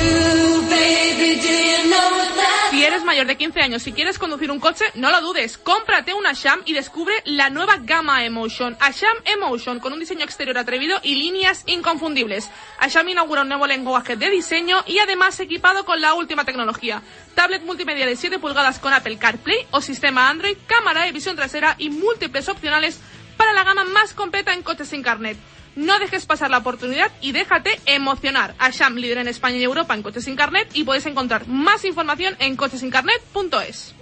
Si eres mayor de 15 años y quieres conducir un coche, no lo dudes. Cómprate un Asham y descubre la nueva gama Emotion. Asham Emotion, con un diseño exterior atrevido y líneas inconfundibles. Asham inaugura un nuevo lenguaje de diseño y además equipado con la última tecnología. Tablet multimedia de 7 pulgadas con Apple CarPlay o sistema Android, cámara de visión trasera y múltiples opcionales para la gama más completa en coches sin carnet. No dejes pasar la oportunidad y déjate emocionar. Asham, líder en España y Europa en coches sin carnet y puedes encontrar más información en cochesincarnet.es.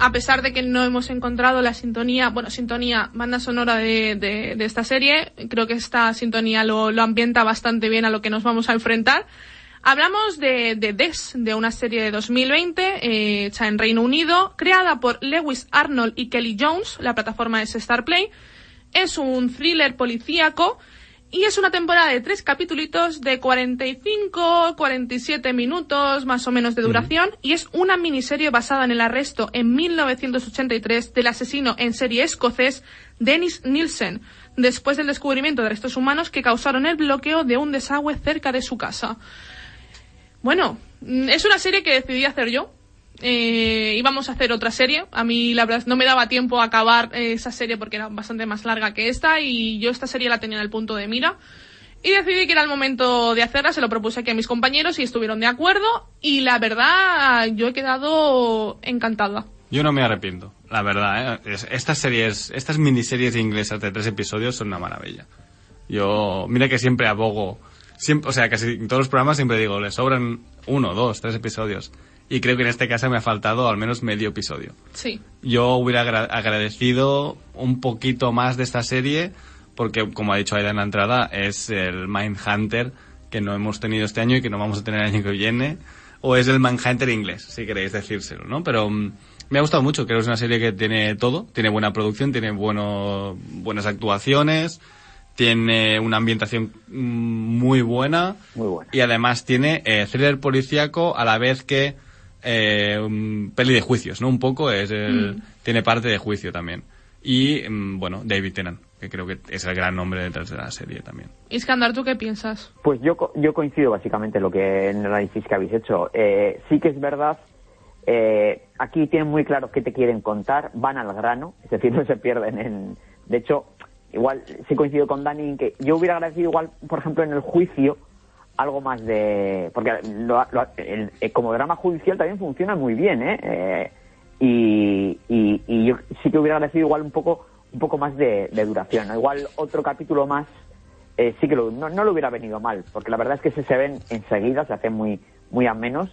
A pesar de que no hemos encontrado la sintonía, bueno, sintonía, banda sonora de, de- de esta serie, creo que esta sintonía lo, lo ambienta bastante bien a lo que nos vamos a enfrentar. Hablamos de, de Des, de una serie de 2020 eh, hecha en Reino Unido, creada por Lewis Arnold y Kelly Jones, la plataforma es Starplay. Es un thriller policíaco y es una temporada de tres capítulos de 45, 47 minutos más o menos de duración y es una miniserie basada en el arresto en 1983 del asesino en serie escocés Dennis Nielsen, después del descubrimiento de restos humanos que causaron el bloqueo de un desagüe cerca de su casa. Bueno, mm, es una serie que decidí hacer yo. Eh, íbamos a hacer otra serie. A mí, la verdad, no me daba tiempo a acabar eh, esa serie porque era bastante más larga que esta y yo esta serie la tenía en el punto de mira. Y decidí que era el momento de hacerla, se lo propuse aquí a mis compañeros y estuvieron de acuerdo y la verdad yo he quedado encantada. Yo no me arrepiento, la verdad. ¿eh? Es- Estas series, estas miniseries inglesas de tres episodios son una maravilla. Yo, mira que siempre abogo, siempre, o sea, casi en todos los programas siempre digo, le sobran uno, dos, tres episodios. Y creo que en este caso me ha faltado al menos medio episodio. Sí. Yo hubiera agra- agradecido un poquito más de esta serie, porque como ha dicho Aida en la entrada, es el Mindhunter que no hemos tenido este año y que no vamos a tener el año que viene, o es el Mindhunter inglés, si queréis decírselo, ¿no? Pero mm, me ha gustado mucho, creo que es una serie que tiene todo, tiene buena producción, tiene bueno, buenas actuaciones, tiene una ambientación mm, muy buena, Muy buena. y además tiene eh, thriller policíaco a la vez que eh, un peli de juicios, ¿no? Un poco es el- Mm. tiene parte de juicio también. Y mm, bueno, David Tennant, que creo que es el gran nombre detrás de la serie también. Iskandar, ¿tú qué piensas? Pues yo, co- yo coincido básicamente en lo que en el análisis que habéis hecho. Eh, sí que es verdad, eh, aquí tienen muy claro qué te quieren contar, van al grano, es decir, no se pierden en... De hecho, igual sí coincido con Dani en que yo hubiera agradecido igual, por ejemplo, en el juicio, algo más de... Porque lo- lo- el- eh, como drama judicial también funciona muy bien, ¿eh? Eh, y, y, y yo sí que hubiera agradecido igual un poco un poco más de, de duración. ¿no? Igual otro capítulo más eh, sí que lo- no, no le hubiera venido mal, porque la verdad es que se, se ven enseguida, se hacen muy, muy a menos.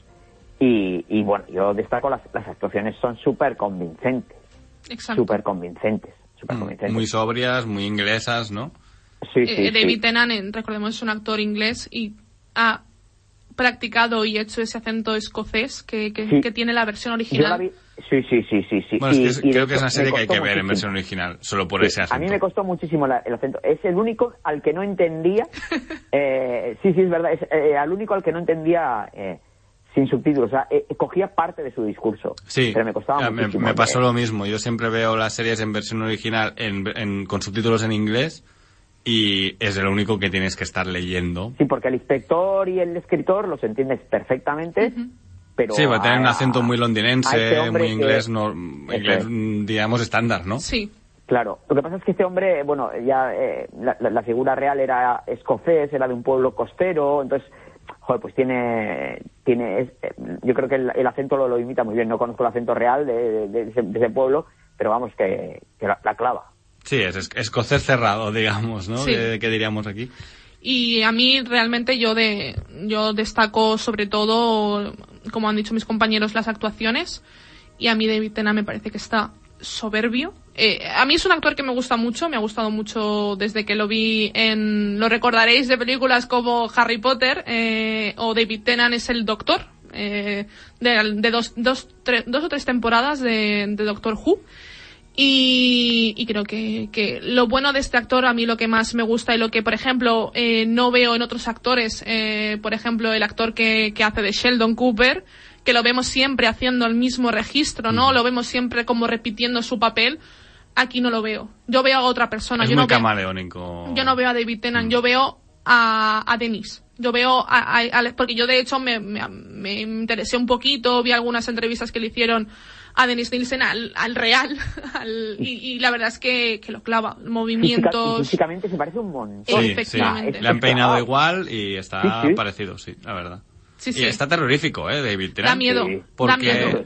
Y, y bueno, yo destaco las, las actuaciones, son súper convincentes, Exacto. súper convincentes, súper Mm, convincentes. Muy sobrias, muy inglesas, ¿no? Sí, Eh, sí, David sí. Tennant, en- recordemos, es un actor inglés y ha practicado y hecho ese acento escocés que, que, Sí. que tiene la versión Yo la original. vi... Sí, sí, sí, sí. sí. Bueno, es Y- que es- y de creo que es una serie me que hay que ver en muchísimo. versión original, solo por Sí, ese a acento. mí me costó muchísimo la- el acento. Es el único al que no entendía. eh, sí, sí, es verdad. Es eh, al único al que no entendía eh, sin subtítulos. O sea, eh, cogía parte de su discurso. Sí, Pero me costaba me, muchísimo. me pasó eh, lo mismo. Yo siempre veo las series en versión original en, en- con subtítulos en inglés y es el único que tienes que estar leyendo. Sí, porque el inspector y el escritor los entiendes perfectamente. Pero sí, va a tener un acento muy londinense, este muy que- inglés, no, Eso inglés es. digamos estándar, ¿no? Sí. Claro, lo que pasa es que este hombre, bueno, ya eh, la, la- la figura real era escocés, era de un pueblo costero, entonces, joder, pues tiene, tiene, es- eh, yo creo que el, el acento lo, lo imita muy bien. No conozco el acento real de, de- de ese, de ese pueblo, pero vamos que, que la, la clava. Sí, es es- escocés cerrado, digamos, ¿no? Sí. Que, que diríamos aquí. Y a mí realmente yo de yo destaco sobre todo, como han dicho mis compañeros, las actuaciones. Y a mí David Tennant me parece que está soberbio. Eh, a mí es un actor que me gusta mucho, me ha gustado mucho desde que lo vi en, lo recordaréis de películas como Harry Potter eh, o David Tennant es el Doctor, eh, de, de dos, dos, tre- dos o tres temporadas de, de Doctor Who. Y, y creo que, que lo bueno de este actor, a mí lo que más me gusta y lo que, por ejemplo, eh, no veo en otros actores, eh, por ejemplo, el actor que, que hace de Sheldon Cooper, que lo vemos siempre haciendo el mismo registro, ¿no? Lo vemos siempre como repitiendo su papel. Aquí no lo veo. Yo veo a otra persona. es yo muy no veo, yo no veo a David Tennant, yo veo a, a Denise. Yo veo a, a- a- porque yo de hecho me, me, me interesé un poquito, vi algunas entrevistas que le hicieron a Denise Nielsen al, al real, al- y, y la verdad es que, que lo clava, Física- movimientos. físicamente se parece un montón. Sí, sí. Efectivamente. Le han peinado Ah. igual y está Sí, sí. parecido, sí, la verdad. Sí, Y está terrorífico, ¿eh? David Tennant. Da miedo, da Porque miedo.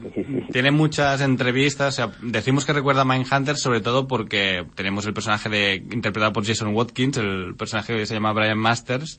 Tiene muchas entrevistas. o sea, decimos que recuerda a Mindhunter sobre todo porque tenemos el personaje de, interpretado por Jason Watkins, el personaje que se llama Brian Masters,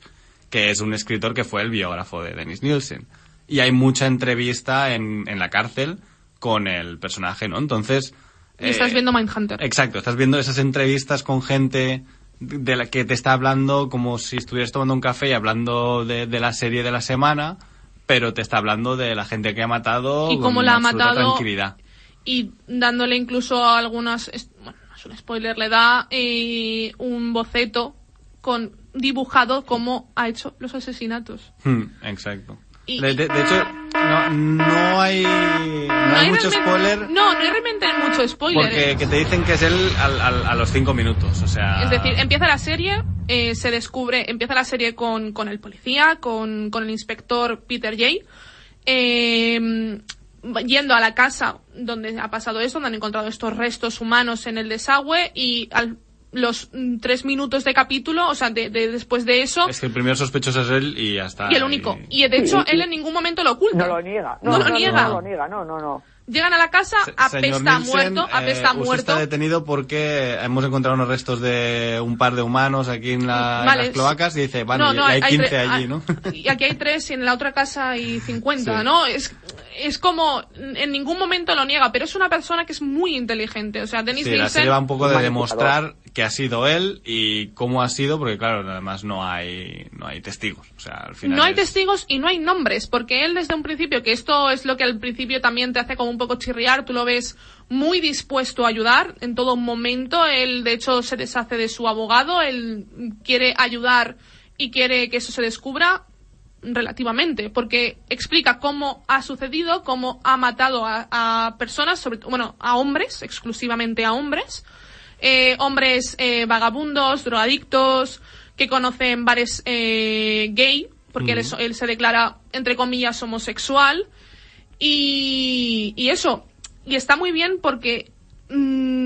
que es un escritor que fue el biógrafo de Dennis Nielsen. Y hay mucha entrevista en, en la cárcel con el personaje, ¿no? Entonces... Y estás eh, viendo Mindhunter. Exacto, estás viendo esas entrevistas con gente de la que te está hablando como si estuvieras tomando un café y hablando de, de la serie de la semana, pero te está hablando de la gente que ha matado Y cómo la ha matado. tranquilidad. y dándole incluso a algunas bueno no es un spoiler le da eh, un boceto con dibujado cómo ha hecho los asesinatos Hmm, exacto. Y- de, de- de hecho, no, no hay, no hay mucho spoiler no no hay realmente mucho spoiler porque eh. que te dicen que es él al- al- a los cinco minutos, o sea... es decir empieza la serie eh, se descubre empieza la serie con, con el policía con, con el inspector Peter Jay eh, yendo a la casa donde ha pasado esto, donde han encontrado estos restos humanos en el desagüe y al los mm, tres minutos de capítulo, o sea, de, de- después de eso, Es que el primer sospechoso es él y ya está. y el único. Y de hecho, Sí, sí. él en ningún momento lo oculta. No lo niega. No lo niega. No, lo niega, no, no, no. Llegan a la casa, Se- apesta señor Nielsen, muerto, eh, apesta usted muerto. está detenido porque hemos encontrado unos restos de un par de humanos aquí en, la- en Vale, las cloacas y dice, bueno, No, no, y hay 15 tre- allí, hay- ¿no? Y aquí hay tres y en la otra casa hay 50, Sí. ¿no? Es, es como, en ningún momento lo niega, pero es una persona que es muy inteligente. O sea, Denis Sí, la Nielsen... serie va un poco de Manipulador. demostrar que ha sido él y cómo ha sido, porque claro, además no hay, no hay testigos. O sea, al final No hay es- testigos y no hay nombres, porque él desde un principio, que esto es lo que al principio también te hace como un poco chirriar, tú lo ves muy dispuesto a ayudar en todo momento, él de hecho se deshace de su abogado, él quiere ayudar y quiere que eso se descubra relativamente, porque explica cómo ha sucedido, cómo ha matado a, a personas, sobre, bueno, a hombres, exclusivamente a hombres, eh, hombres eh, vagabundos, drogadictos, que conocen bares eh, gay, porque él, se declara, entre comillas, homosexual. Y, y eso, y está muy bien porque mm,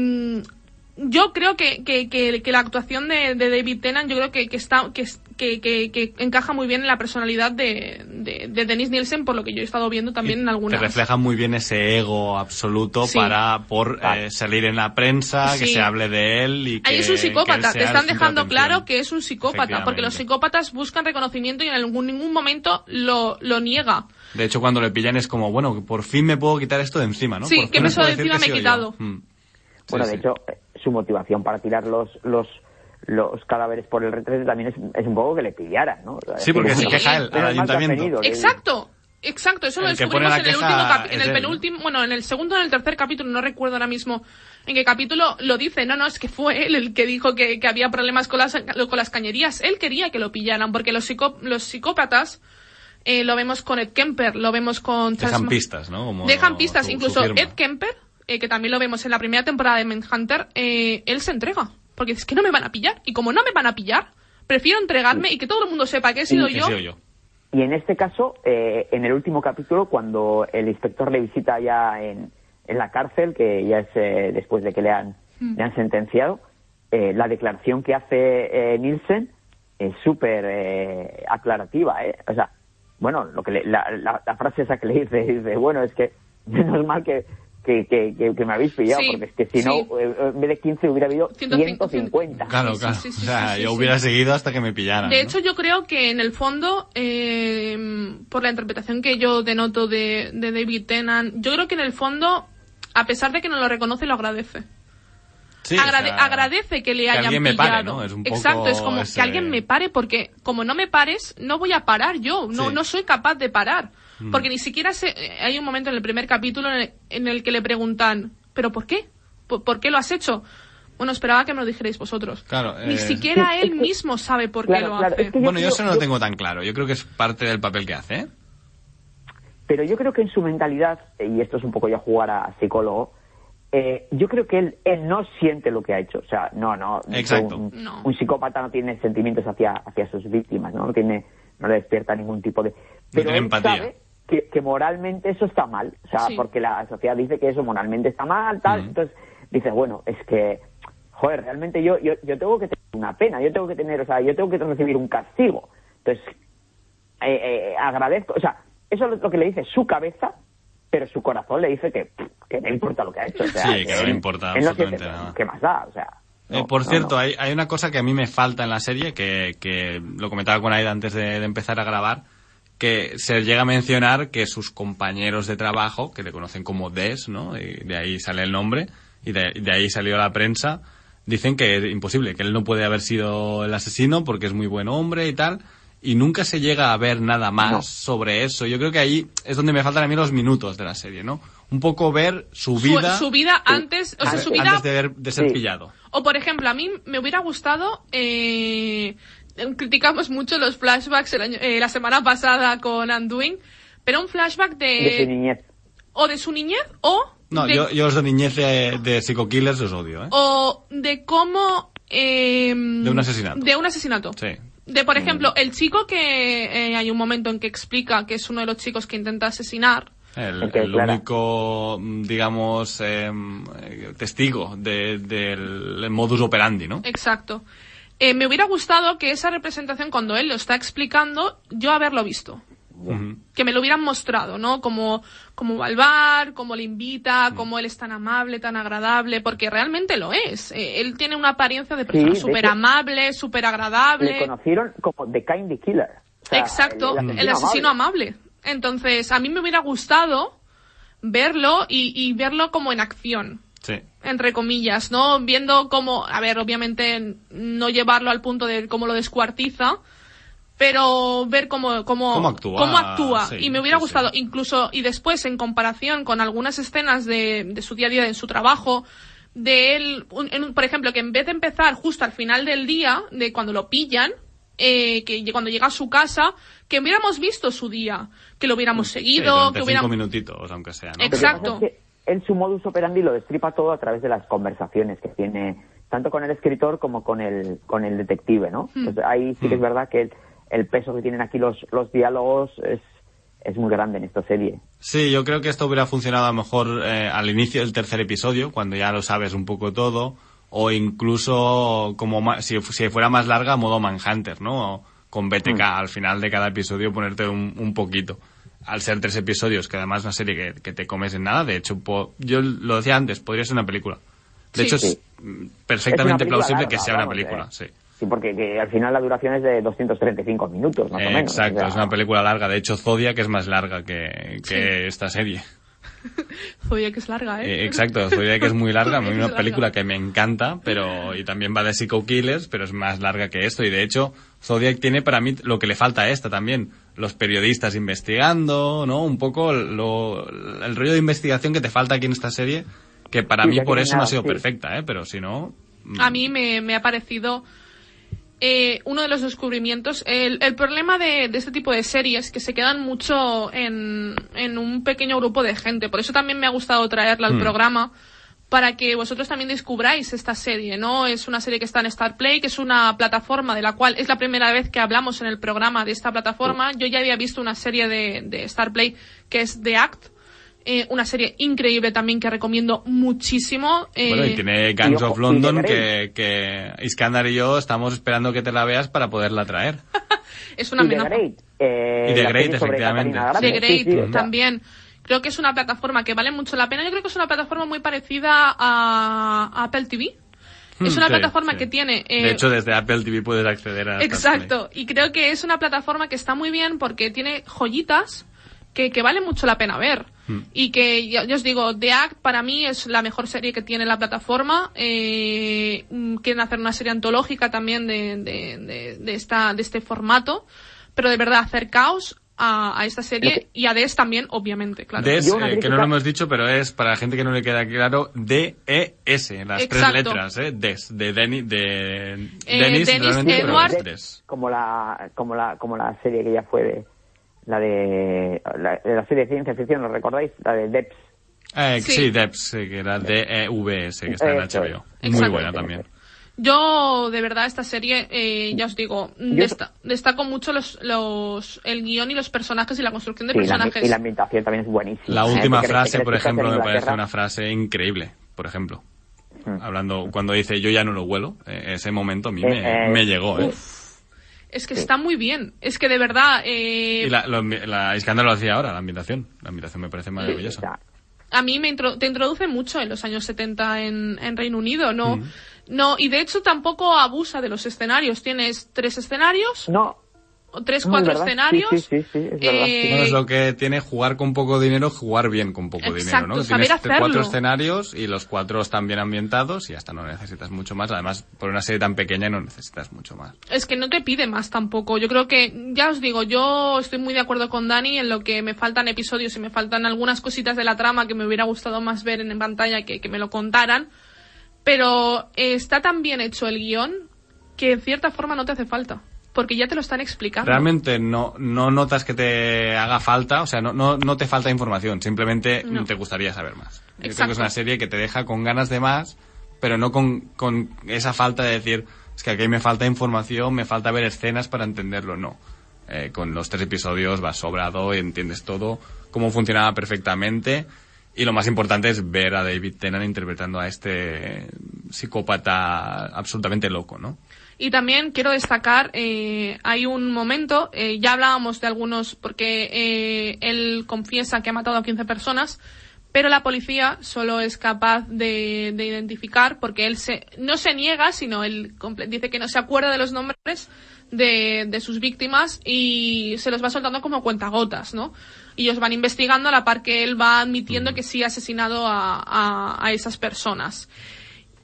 yo creo que, que, que- que la actuación de, de David Tennant, yo creo que, que está que, que, que- que encaja muy bien en la personalidad de, de, de Dennis Nielsen, por lo que yo he estado viendo también en Te algunas. refleja muy bien ese ego absoluto Sí. para por eh, salir en la prensa, que Sí. se hable de él y que Ahí es un que psicópata, te están de dejando claro que es un psicópata, porque los psicópatas buscan reconocimiento y en algún, ningún momento lo, lo niega. De hecho, cuando le pillan es como, bueno, por fin me puedo quitar esto de encima, ¿no? Sí, Por que fin me eso puedo de encima que me he quitado. Mm. Bueno, Sí, de sí. hecho, su motivación para tirar los, los, los cadáveres por el retrete también es, es un poco que le pillaran, ¿no? Sí, porque se que, queja has ayuntamiento. Exacto, exacto, eso lo El descubrimos en el último en el penúltimo, bueno, en el segundo o en el tercer capítulo, no recuerdo ahora mismo en qué capítulo lo dice, no, no, es que fue él el que dijo que, que había problemas con las, con las cañerías, él quería que lo pillaran, porque los, psicó- los psicópatas, eh, lo vemos con Ed Kemper, lo vemos con... Dejan pistas, ¿no? Como Dejan pistas, su- incluso. Ed Kemper, eh, que también lo vemos en la primera temporada de Manhunter, eh, él se entrega, porque es que no me van a pillar, y como no me van a pillar, prefiero entregarme y que todo el mundo sepa que he sido yo. sido yo. Y en este caso, eh, en el último capítulo, cuando el inspector le visita ya en, en la cárcel, que ya es eh, después de que le han, le han sentenciado, eh, la declaración que hace eh, Nielsen es súper eh, aclarativa. ¿eh? O sea, bueno, lo que le- la, la- la frase esa que le dice, dice, bueno, es que menos mal que, que, que, que- que me habéis pillado, Sí, porque es que si sí. no, eh, en vez de 15 hubiera habido 150. 150. Claro, Sí, sí, claro. sí, o sea, sí, sí, yo sí. hubiera seguido hasta que me pillaran. De ¿no? hecho, yo creo que en el fondo, eh, por la interpretación que yo denoto de, de David Tennant, yo creo que en el fondo, a pesar de que no lo reconoce, lo agradece. Sí, Agrade- o sea, agradece que le que hayan alguien me pillado. pare, ¿no? Es un poco Exacto, es como ese- que alguien me pare porque como no me pares, no voy a parar yo, no, Sí. no soy capaz de parar. Mm. Porque ni siquiera se, eh, hay un momento en el primer capítulo en el, en el que le preguntan, ¿pero por qué? ¿Por, por qué lo has hecho? Bueno, esperaba que me lo dijerais vosotros. Claro, Ni eh, siquiera Sí, él mismo sabe por Claro, qué lo claro, hace. es que yo Bueno, yo creo- eso no lo yo- tengo tan claro. Yo creo que es parte del papel que hace, ¿eh? Pero yo creo que en su mentalidad, eh, y esto es un poco ya jugar a psicólogo, eh, yo creo que él, él no siente lo que ha hecho. O sea, no, no. Exacto. Un, No. un psicópata no tiene sentimientos hacia, hacia sus víctimas, ¿no? No, tiene, no le despierta ningún tipo de... Pero tiene él empatía. sabe que, que moralmente eso está mal. O sea, Sí. porque la sociedad dice que eso moralmente está mal, tal. Entonces dice, bueno, es que... Joder, realmente yo, yo, yo tengo que tener una pena, yo tengo que tener, o sea, yo tengo que recibir un castigo. Entonces, eh, eh, agradezco, o sea, eso es lo que le dice su cabeza, pero su corazón le dice que, que no importa lo que ha hecho. O sea, Sí, que no le importa no absolutamente nada. ¿Qué más da? O sea, Eh, por no, cierto. Hay, hay una cosa que a mí me falta en la serie, que, que lo comentaba con Aida antes de, de empezar a grabar, que se llega a mencionar que sus compañeros de trabajo, que le conocen como Des, ¿no? Y de ahí sale el nombre, y de, de ahí salió la prensa, dicen que es imposible, que él no puede haber sido el asesino porque es muy buen hombre y tal, y nunca se llega a ver nada más No. sobre eso. Yo creo que ahí es donde me faltan a mí los minutos de la serie, ¿no? Un poco ver su Su- vida, su, vida antes, o sea, antes, su vida antes de, ver- de ser Sí. pillado. O, por ejemplo, a mí me hubiera gustado. Eh, criticamos mucho los flashbacks el año- eh, la semana pasada con Anduin, pero un flashback de. De su niñez. o de su niñez o. No, de, yo, yo los de niñez de, de Psycho Killers los odio, ¿eh? O de cómo. eh, De un asesinato. De un asesinato. Sí. De, por ejemplo, el chico que eh, hay un momento en que explica que es uno de los chicos que intenta asesinar. El, único, mm, digamos, em, eh, testigo de- del modus operandi, ¿no? Exacto. Eh, me hubiera gustado que esa representación, cuando él lo está explicando, yo haberlo visto. Que me lo hubieran mostrado, ¿no? Como, como va al bar, cómo le invita, cómo él es tan amable, tan agradable, porque realmente lo es. Eh, él tiene una apariencia de persona súper amable, súper Le agradable. conocieron como The Kindly Killer. O sea, Exacto, el, asesino amable. Entonces, a mí me hubiera gustado verlo y, y verlo como en acción Sí. Entre comillas, ¿no? Viendo cómo, a ver, obviamente no llevarlo al punto de cómo lo descuartiza, pero ver cómo, cómo, Cómo actúa, cómo actúa. sí, y me hubiera gustado, sí. incluso, y después, en comparación con algunas escenas de, de su día a día, en su trabajo, de él, un- en un- por ejemplo, que en vez de empezar justo al final del día, de cuando lo pillan, eh, que cuando llega a su casa, que hubiéramos visto su día, que lo hubiéramos Sí, seguido, que cinco hubiéramos... minutitos, aunque sea, Exacto. Él su modus operandi lo destripa todo a través de las conversaciones que tiene tanto con el escritor como con el con el detective, ¿no? Hmm. Pues ahí sí que es verdad que el, el peso que tienen aquí los los diálogos es es muy grande en esta serie. Sí, yo creo que esto hubiera funcionado a lo mejor eh, al inicio del tercer episodio, cuando ya lo sabes un poco todo, o incluso como si, si fuera más larga, modo Manhunter, ¿no? O con BTK, al final de cada episodio ponerte un, un poquito. Al ser tres episodios, que además es una serie que, que te comes en nada, de hecho, po- yo lo decía antes, podría ser una película. De Sí. hecho, es Sí. perfectamente Es plausible larga, que sea una película, eh. sí. Sí, porque que al final la duración es de 235 minutos, más o menos. Exacto, o sea, es una película larga. De hecho, Zodiac es más larga que, que esta serie. Zodiac es larga, ¿eh? Eh, exacto, Zodiac es muy larga, Es una larga. película que me encanta, pero y también va de Psycho Killers, pero es más larga que esto y de hecho Zodiac tiene para mí lo que le falta a esta también, los periodistas investigando, ¿no? Un poco lo- el rollo de investigación que te falta aquí en esta serie, que para Sí, mí por eso no ha sido sí. perfecta, ¿eh? Pero si no... mm, A mí me, me ha parecido eh, uno de los descubrimientos. El, el problema de, de este tipo de series que se quedan mucho en, en un pequeño grupo de gente. Por eso también me ha gustado traerla al Hmm. programa. Para que vosotros también descubráis esta serie, ¿no? Es una serie que está en Star Play, que es una plataforma de la cual es la primera vez que hablamos en el programa de esta plataforma. Yo ya había visto una serie de, de Star Play que es The Act, eh, una serie increíble también que recomiendo muchísimo. eh, Bueno, y tiene Gangs y ojo, of London que, que Iskandar y yo estamos esperando que te la veas para poderla traer. es una Y The amenaza. Great. eh, Y The Great, efectivamente. The. Great Sí, sí, o sea, también. Creo que es una plataforma que vale mucho la pena. Yo creo que es una plataforma muy parecida a a Apple TV. Es Hmm, una sí, plataforma sí. que tiene... eh, de hecho, desde Apple TV puedes acceder a... Exacto. Y creo que es una plataforma que está muy bien porque tiene joyitas que, que vale mucho la pena ver. Hmm. Y que, ya os digo, The Act para mí es la mejor serie que tiene la plataforma. Eh, mm, quieren hacer una serie antológica también de, de, de, de esta, de este formato. Pero de verdad, acercaos a, a esta serie y a DES también, obviamente, claro. DES, eh, que no lo hemos dicho, pero es para la gente que no le queda claro, D-E-S, las Exacto. tres letras, ¿eh? DES, de Denny, de Eh, Dennis, Edward. DES. como la como la como la serie que ya fue de la de la, de la serie de ciencia ficción, ¿lo recordáis? La de Debs. Eh, Sí. sí. DEPS, eh, que era D-E-V-S, que está en. HBO. Muy buena también. Yo, de verdad, esta serie, eh, ya os digo, desta- destaco mucho los, los, el guion y los personajes y la construcción de Sí, la, personajes. y la ambientación también es buenísima. La ¿eh? última frase, por ejemplo, me parece una frase increíble, por ejemplo. Mm. Hablando, cuando dice yo ya no lo huelo, eh, ese momento a mí Eh, me, eh, me llegó, ¿eh? Es que está muy bien. Es que de verdad, eh, Y la, lo, la escándalo lo hacía ahora, la ambientación. La ambientación me parece maravillosa. A mí me intro- te introduce mucho en los años 70 en, en Reino Unido, ¿no? No, y de hecho tampoco abusa de los escenarios. Tienes tres escenarios, no, tres, no, cuatro es escenarios. Sí, sí, sí, sí, es verdad. Eh, No es lo que tiene jugar con poco dinero, jugar bien con poco dinero, ¿no? Saber Tienes hacerlo. cuatro escenarios y los cuatro están bien ambientados y hasta no necesitas mucho más. Además, por una serie tan pequeña no necesitas mucho más. Es que no te pide más tampoco. Yo creo que, ya os digo, yo estoy muy de acuerdo con Dani en lo que me faltan episodios y me faltan algunas cositas de la trama que me hubiera gustado más ver en, en pantalla que, que me lo contaran. Pero eh, está tan bien hecho el guion que en cierta forma no te hace falta. Porque ya te lo están explicando. Realmente no, no notas que te haga falta, o sea, no, no, no te falta información, simplemente No. te gustaría saber más. Yo creo que es una serie que te deja con ganas de más, pero no con, con esa falta de decir, es que aquí me falta información, me falta ver escenas para entenderlo, no. Eh, con los tres episodios vas sobrado y entiendes todo, cómo funcionaba perfectamente. Y lo más importante es ver a David Tennant interpretando a este psicópata absolutamente loco, ¿no? Y también quiero destacar, eh, hay un momento, eh, ya hablábamos de algunos, porque eh, él confiesa que ha matado a 15 personas, pero la policía solo es capaz de, de identificar, porque él se, no se niega, sino él dice que no se acuerda de los nombres de, de sus víctimas y se los va soltando como cuentagotas, ¿no? Y ellos van investigando a la par que él va admitiendo que sí ha asesinado a, a- a esas personas.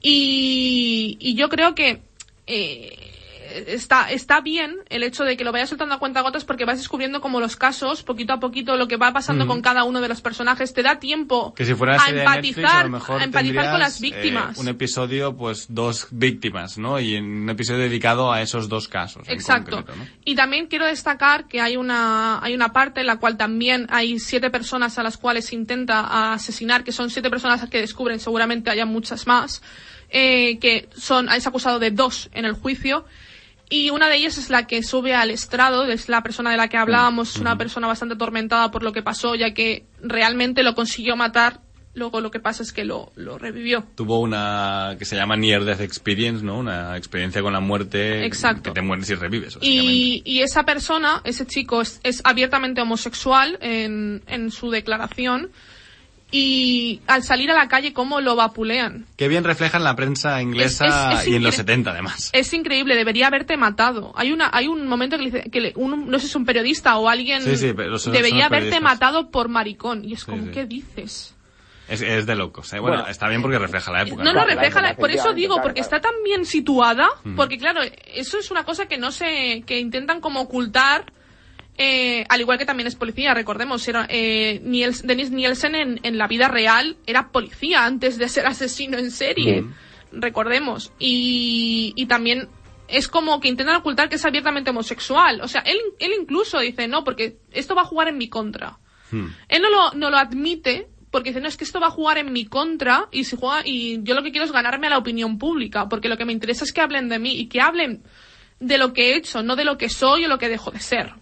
Y, y yo creo que eh, está, está bien el hecho de que lo vayas soltando a cuentagotas porque vas descubriendo como los casos, poquito a poquito, lo que va pasando con cada uno de los personajes. Te da tiempo Que si fuera a Netflix, empatizar, a lo mejor a empatizar con las tendrías, víctimas. eh, un episodio, pues dos víctimas, ¿no? Y un episodio dedicado a esos dos casos. en Exacto. concreto, ¿no? Y también quiero destacar que hay una, hay una parte en la cual también hay siete personas a las cuales se intenta asesinar, que son siete personas que descubren, seguramente haya muchas más, eh, que son, es acusado de dos en el juicio. Y una de ellas es la que sube al estrado, es la persona de la que hablábamos, es una persona bastante atormentada por lo que pasó, ya que realmente lo consiguió matar, luego lo que pasa es que lo, lo revivió. Tuvo una que se llama Near Death Experience, ¿no? Una experiencia con la muerte. Exacto. Que te mueres y revives. Y, y esa persona, ese chico, es, es abiertamente homosexual en, en su declaración. Y al salir a la calle cómo lo vapulean. Qué bien reflejan la prensa inglesa Es- es- es y en los incre- 70 además. Es increíble, debería haberte matado. Hay una, hay un momento que le dice que le- un- no sé si es un periodista o alguien Sí, sí, pero son- son debería los haberte matado por maricón. Y es como, sí. ¿qué dices? Es, es de locos. ¿eh? Bueno, Bueno. está bien porque refleja la época. No, no, refleja, la- por eso digo, porque está tan bien situada, porque claro, eso es una cosa que no sé, que intentan como ocultar, eh, al igual que también es policía, recordemos, era, eh, Niels- Dennis Nielsen en, en la vida real era policía antes de ser asesino en serie, recordemos, y, y también es como que intentan ocultar que es abiertamente homosexual, o sea, él, él incluso dice, no, porque esto va a jugar en mi contra. Hmm. Él no lo, no lo admite porque dice, no, es que esto va a jugar en mi contra y si juega, y yo lo que quiero es ganarme a la opinión pública, porque lo que me interesa es que hablen de mí y que hablen de lo que he hecho, no de lo que soy o lo que dejo de ser.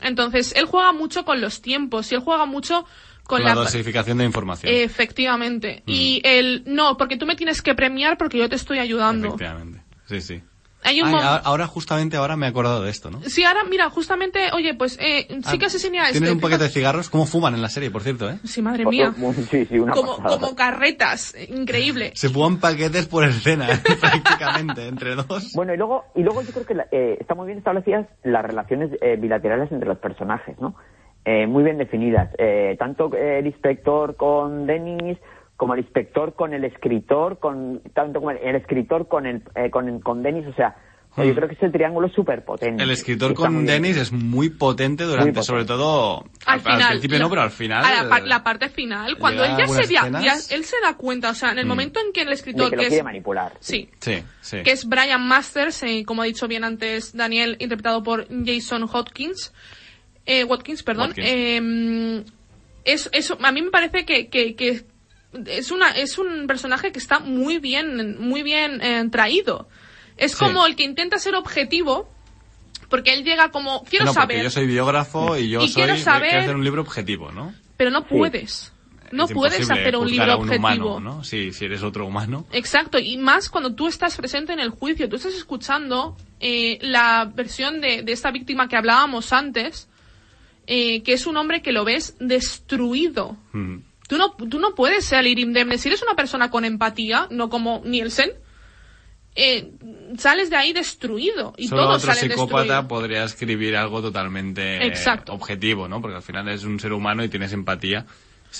Entonces, él juega mucho con los tiempos y él juega mucho con la la... dosificación de información. Efectivamente. Mm. Y el, no, porque tú me tienes que premiar porque yo te estoy ayudando. Efectivamente. Sí, sí. Hay un Ay, mom- ahora, justamente ahora me he acordado de esto, ¿no? Sí, ahora, mira, justamente, oye, pues, eh, sí que Ah, asesina a ¿Tienes este. un paquete de cigarros? ¿Cómo fuman en la serie, por cierto, eh? Sí, madre mía. Sí, sí, una Como, pasada. como carretas. Increíble. Se fuman paquetes por escena, ¿eh? prácticamente, entre dos. Bueno, y luego, y luego yo creo que la- eh, están muy bien establecidas las relaciones eh, bilaterales entre los personajes, ¿no? Eh, muy bien definidas. Eh, tanto eh, el inspector con Dennis, como el inspector con el escritor, con tanto como el, el escritor con el eh, con, con Dennis, o sea, Hmm. yo creo que ese triángulo es súper potente. El escritor con bien. Dennis es muy potente durante, potente. sobre todo Al final. principio la- no, pero al final. a la, par- eh, la parte final, cuando él ya se, ya- él se da cuenta, o sea, en el Mm. momento en que el de escritor, que lo que quiere es, manipular. sí, Sí, sí. que es Brian Masters, eh, como ha dicho bien antes Daniel, interpretado por Jason Hodkins, eh, Watkins, perdón, Watkins. eh, es, eso, a mí me parece que, que, que es una es un personaje que está muy bien muy bien eh, traído. Es Sí. como el que intenta ser objetivo, porque él llega como quiero no, saber, yo soy biógrafo y yo Y soy. quiero saber- Quiero hacer un libro objetivo, ¿no? pero no puedes. No Es puedes hacer un libro a un objetivo. humano, ¿no? Si, si eres otro humano. Exacto, y más cuando tú estás presente en el juicio, tú estás escuchando eh, la versión de, de esta víctima que hablábamos antes, eh, que es un hombre que lo ves destruido. Mm. Tú no, tú no puedes salir indemne. Si eres una persona con empatía, no como Nielsen, eh, sales de ahí destruido. Y Solo todos otro salen psicópata podría escribir algo totalmente eh, Exacto. objetivo, ¿no? Porque al final es un ser humano y tienes empatía,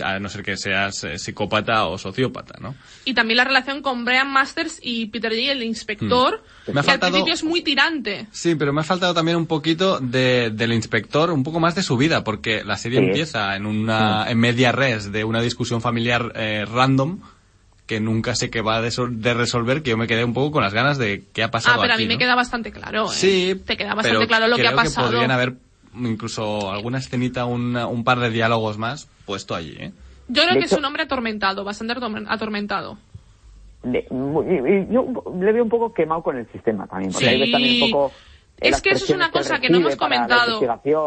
a no ser que seas eh, psicópata o sociópata, ¿no? Y también la relación con Brian Masters y Peter J, el inspector, Hmm. Me ha que al principio es muy tirante. Sí, pero me ha faltado también un poquito de, del inspector, un poco más de su vida, porque la serie Sí. empieza en una en media res de una discusión familiar eh, random que nunca sé qué va a de resolver, que yo me quedé un poco con las ganas de qué ha pasado Ah, pero a mí me queda bastante claro. ¿eh? Sí, Te queda bastante pero claro lo que ha pasado. podrían haber incluso alguna escenita, una- un par de diálogos más puesto allí, ¿eh? Yo creo De que es un hombre atormentado, bastante atormen- atormentado. De- yo le veo un poco quemado con el sistema también. Porque Sí. ahí ves también un poco. Es que eso es una cosa que no hemos comentado.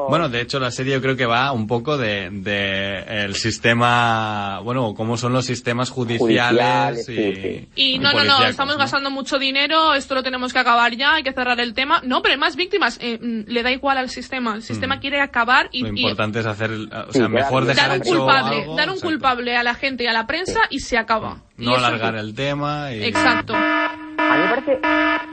Bueno, de hecho la serie yo creo que va un poco de, de el sistema, bueno, cómo son los sistemas judiciales, Judiciales, y, sí, sí. Y no, no, no, estamos gastando mucho dinero, esto lo tenemos que acabar ya, hay que cerrar el tema. No, pero hay más víctimas, eh, mm, le da igual al sistema, el sistema quiere acabar y, Lo y importante es hacer, o sea, mejor dejar dar un culpable, algo, dar un exacto. culpable a la gente y a la prensa y se acaba. Y No alargar el tema y... Exacto. A mí me parece.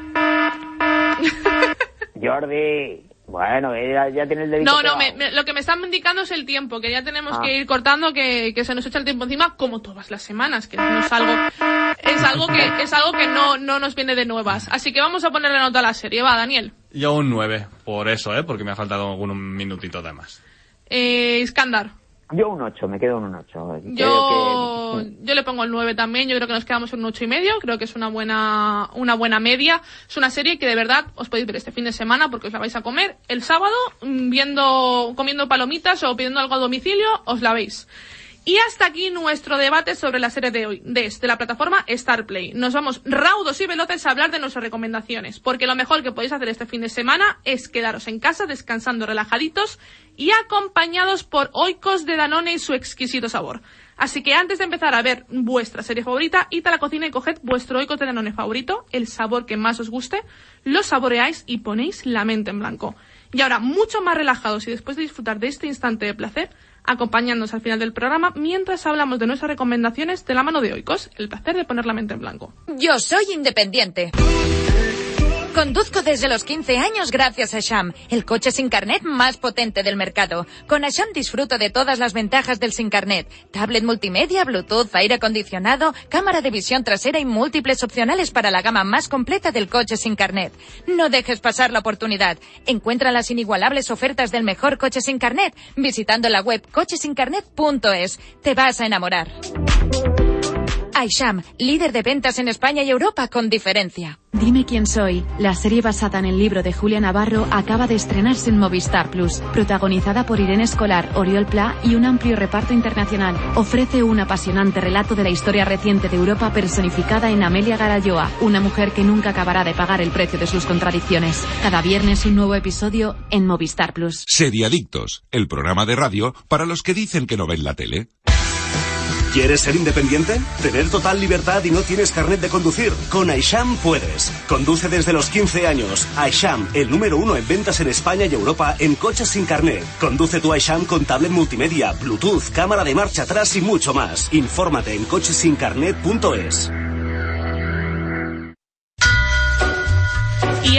Jordi. Bueno, ya, ya tiene el dedito. No, no, me- lo que me están indicando es el tiempo, que ya tenemos Ah. que ir cortando, que, que se nos echa el tiempo encima, como todas las semanas, que no es algo, es algo que, es algo que no, no nos viene de nuevas. Así que vamos a ponerle nota a la serie. Va, Daniel. Yo un 9, por eso, ¿eh? Porque me ha faltado algún minutito de más. Eh, Iskandar. Yo un 8, me quedo en un 8. Yo, yo le pongo el 9 también, yo creo que nos quedamos en un ocho y medio, creo que es una buena, una buena media. Es una serie que de verdad os podéis ver este fin de semana porque os la vais a comer el sábado, mm, viendo, comiendo palomitas o pidiendo algo a domicilio, os la veis. Y hasta aquí nuestro debate sobre la serie de hoy, desde la plataforma Starplay. Nos vamos raudos y veloces a hablar de nuestras recomendaciones, porque lo mejor que podéis hacer este fin de semana es quedaros en casa descansando relajaditos y acompañados por oikos de Danone y su exquisito sabor. Así que antes de empezar a ver vuestra serie favorita, id a la cocina y coged vuestro oikos de Danone favorito, el sabor que más os guste, lo saboreáis y ponéis la mente en blanco. Y ahora, mucho más relajados y después de disfrutar de este instante de placer, acompañándonos al final del programa mientras hablamos de nuestras recomendaciones de la mano de Oikos. El placer de poner la mente en blanco. Yo soy independiente. Conduzco desde los 15 años gracias a Sham, el coche sin carnet más potente del mercado. Con Asham disfruto de todas las ventajas del sin carnet. Tablet multimedia, Bluetooth, aire acondicionado, cámara de visión trasera y múltiples opcionales para la gama más completa del coche sin carnet. No dejes pasar la oportunidad. Encuentra las inigualables ofertas del mejor coche sin carnet visitando la web cochesincarnet.es. Te vas a enamorar. iSham, líder de ventas en España y Europa con diferencia. Dime quién soy. La serie basada en el libro de Julia Navarro acaba de estrenarse en Movistar Plus, protagonizada por Irene Escolar, Oriol Pla y un amplio reparto internacional. Ofrece un apasionante relato de la historia reciente de Europa personificada en Amelia Garalloa, una mujer que nunca acabará de pagar el precio de sus contradicciones. Cada viernes un nuevo episodio en Movistar Plus. Seriadictos, el programa de radio para los que dicen que no ven la tele. ¿Quieres ser independiente? ¿Tener total libertad y no tienes carnet de conducir? Con Aisham puedes. Conduce desde los 15 años. Aisham, el número uno en ventas en España y Europa en coches sin carnet. Conduce tu Aisham con tablet multimedia, Bluetooth, cámara de marcha atrás y mucho más. Infórmate en cochesincarnet.es.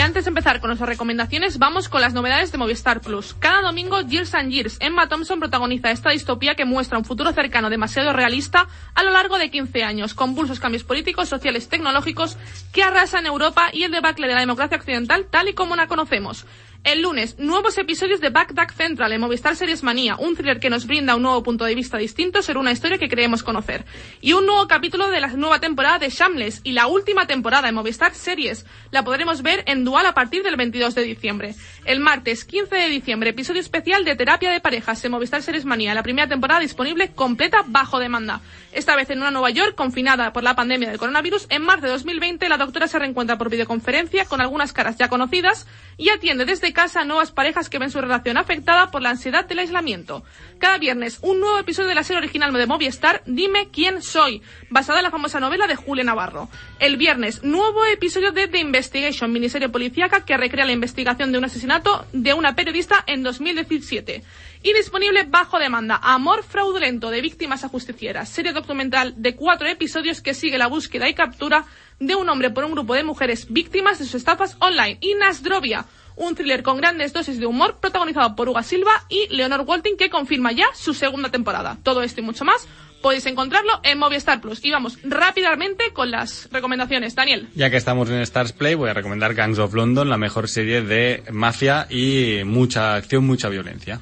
antes de empezar con nuestras recomendaciones, vamos con las novedades de Movistar Plus. Cada domingo, Years and Years, Emma Thompson protagoniza esta distopía que muestra un futuro cercano demasiado realista a lo largo de 15 años, con pulsos cambios políticos, sociales, tecnológicos que arrasan Europa y el debacle de la democracia occidental tal y como la conocemos. El lunes, nuevos episodios de Backdack Central en Movistar Series Manía, un thriller que nos brinda un nuevo punto de vista distinto sobre una historia que creemos conocer. Y un nuevo capítulo de la nueva temporada de Shameless y la última temporada en Movistar Series. La podremos ver en dual a partir del 22 de diciembre. El martes 15 de diciembre, episodio especial de Terapia de Parejas en Movistar Series Manía, la primera temporada disponible completa bajo demanda. Esta vez en una Nueva York confinada por la pandemia del coronavirus, en marzo de 2020 la doctora se reencuentra por videoconferencia con algunas caras ya conocidas y atiende desde casa a nuevas parejas que ven su relación afectada por la ansiedad del aislamiento. Cada viernes, un nuevo episodio de la serie original de Movistar, Dime quién soy, basada en la famosa novela de Julia Navarro. El viernes, nuevo episodio de The Investigation, miniserie policíaca que recrea la investigación de un asesinato de una periodista en 2017. Y disponible bajo demanda, Amor fraudulento de víctimas a justicieras, serie documental de cuatro episodios que sigue la búsqueda y captura de un hombre por un grupo de mujeres víctimas de sus estafas online. Y Nasdrovia, un thriller con grandes dosis de humor protagonizado por Uga Silva y Leonor Walting que confirma ya su segunda temporada. Todo esto y mucho más podéis encontrarlo en Movistar Plus. Y vamos rápidamente con las recomendaciones. Daniel. Ya que estamos en Stars Play, voy a recomendar Gangs of London, la mejor serie de mafia y mucha acción, mucha violencia.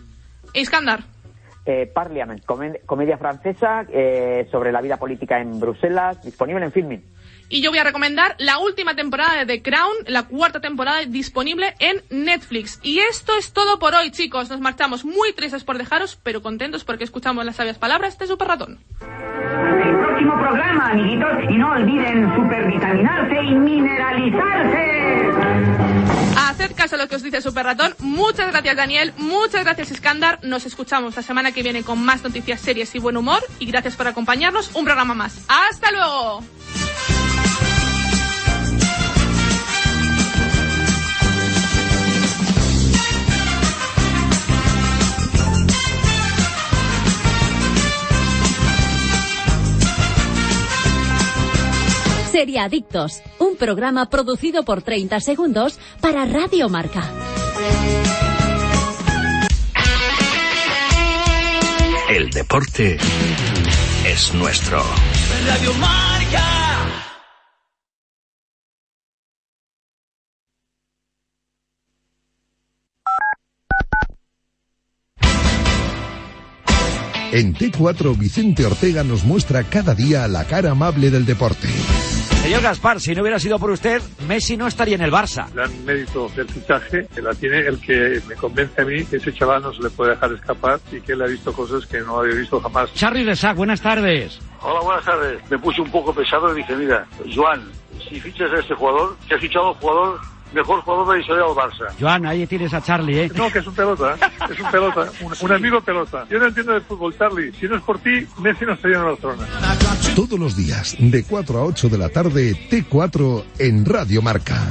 Iskandar. Eh, Parliament, comed- comedia francesa eh, sobre la vida política en Bruselas, disponible en Filmin. Y yo voy a recomendar la última temporada de The Crown, la cuarta temporada disponible en Netflix. Y esto es todo por hoy, chicos. Nos marchamos muy tristes por dejaros, pero contentos porque escuchamos las sabias palabras de Super Ratón. El próximo programa, amiguitos, y no olviden supervitaminarse y mineralizarse. Haced caso a lo que os dice Super Ratón. Muchas gracias, Daniel. Muchas gracias, Iskandar. Nos escuchamos la semana que viene con más noticias, series y buen humor. Y gracias por acompañarnos. Un programa más. ¡Hasta luego! Seriadictos, un programa producido por 30 segundos para Radio Marca. El deporte es nuestro. Radio Marca. En T4, Vicente Ortega nos muestra cada día la cara amable del deporte. Señor Gaspar, si no hubiera sido por usted, Messi no estaría en el Barça. gran mérito del fichaje que la tiene el que me convence a mí que ese chaval no se le puede dejar escapar y que él ha visto cosas que no había visto jamás. Charly Resac, buenas tardes. Hola, buenas tardes. Me puse un poco pesado y dije, mira, Joan, si fichas a este jugador, que has fichado a un jugador, mejor jugador de la historia del Barça. Joan, ahí tienes a Charlie, ¿eh? No, que es un pelota, es un pelota, un, un amigo pelota. Yo no entiendo de fútbol, Charlie. Si no es por ti, Messi no estaría en Barcelona. Todos los días, de 4 a 8 de la tarde, T4 en Radio Marca.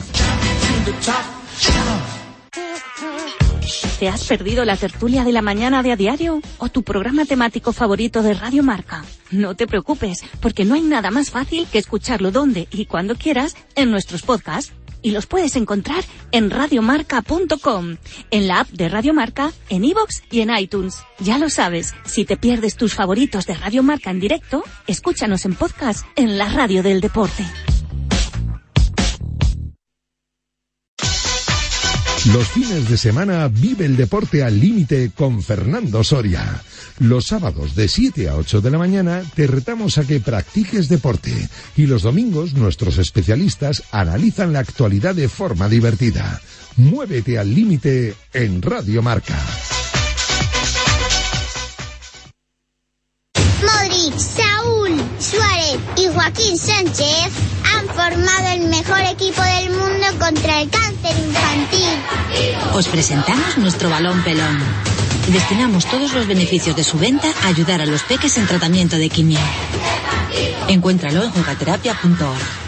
¿Te has perdido la tertulia de la mañana de a diario o tu programa temático favorito de Radio Marca? No te preocupes, porque no hay nada más fácil que escucharlo donde y cuando quieras en nuestros podcasts. Y los puedes encontrar en radiomarca.com, en la app de Radio Marca, en iVoox y en iTunes. Ya lo sabes, si te pierdes tus favoritos de Radio Marca en directo, escúchanos en podcast en la radio del deporte. Los fines de semana vive el deporte al límite con Fernando Soria. Los sábados de 7 a 8 de la mañana te retamos a que practiques deporte y los domingos nuestros especialistas analizan la actualidad de forma divertida. Muévete al límite en Radio Marca. Modric, Saúl, Suárez y Joaquín Sánchez han formado el mejor equipo del mundo contra el cáncer infantil. Os presentamos nuestro balón pelón. Destinamos todos los beneficios de su venta a ayudar a los peques en tratamiento de quimio. Encuéntralo en jugaterapia.org.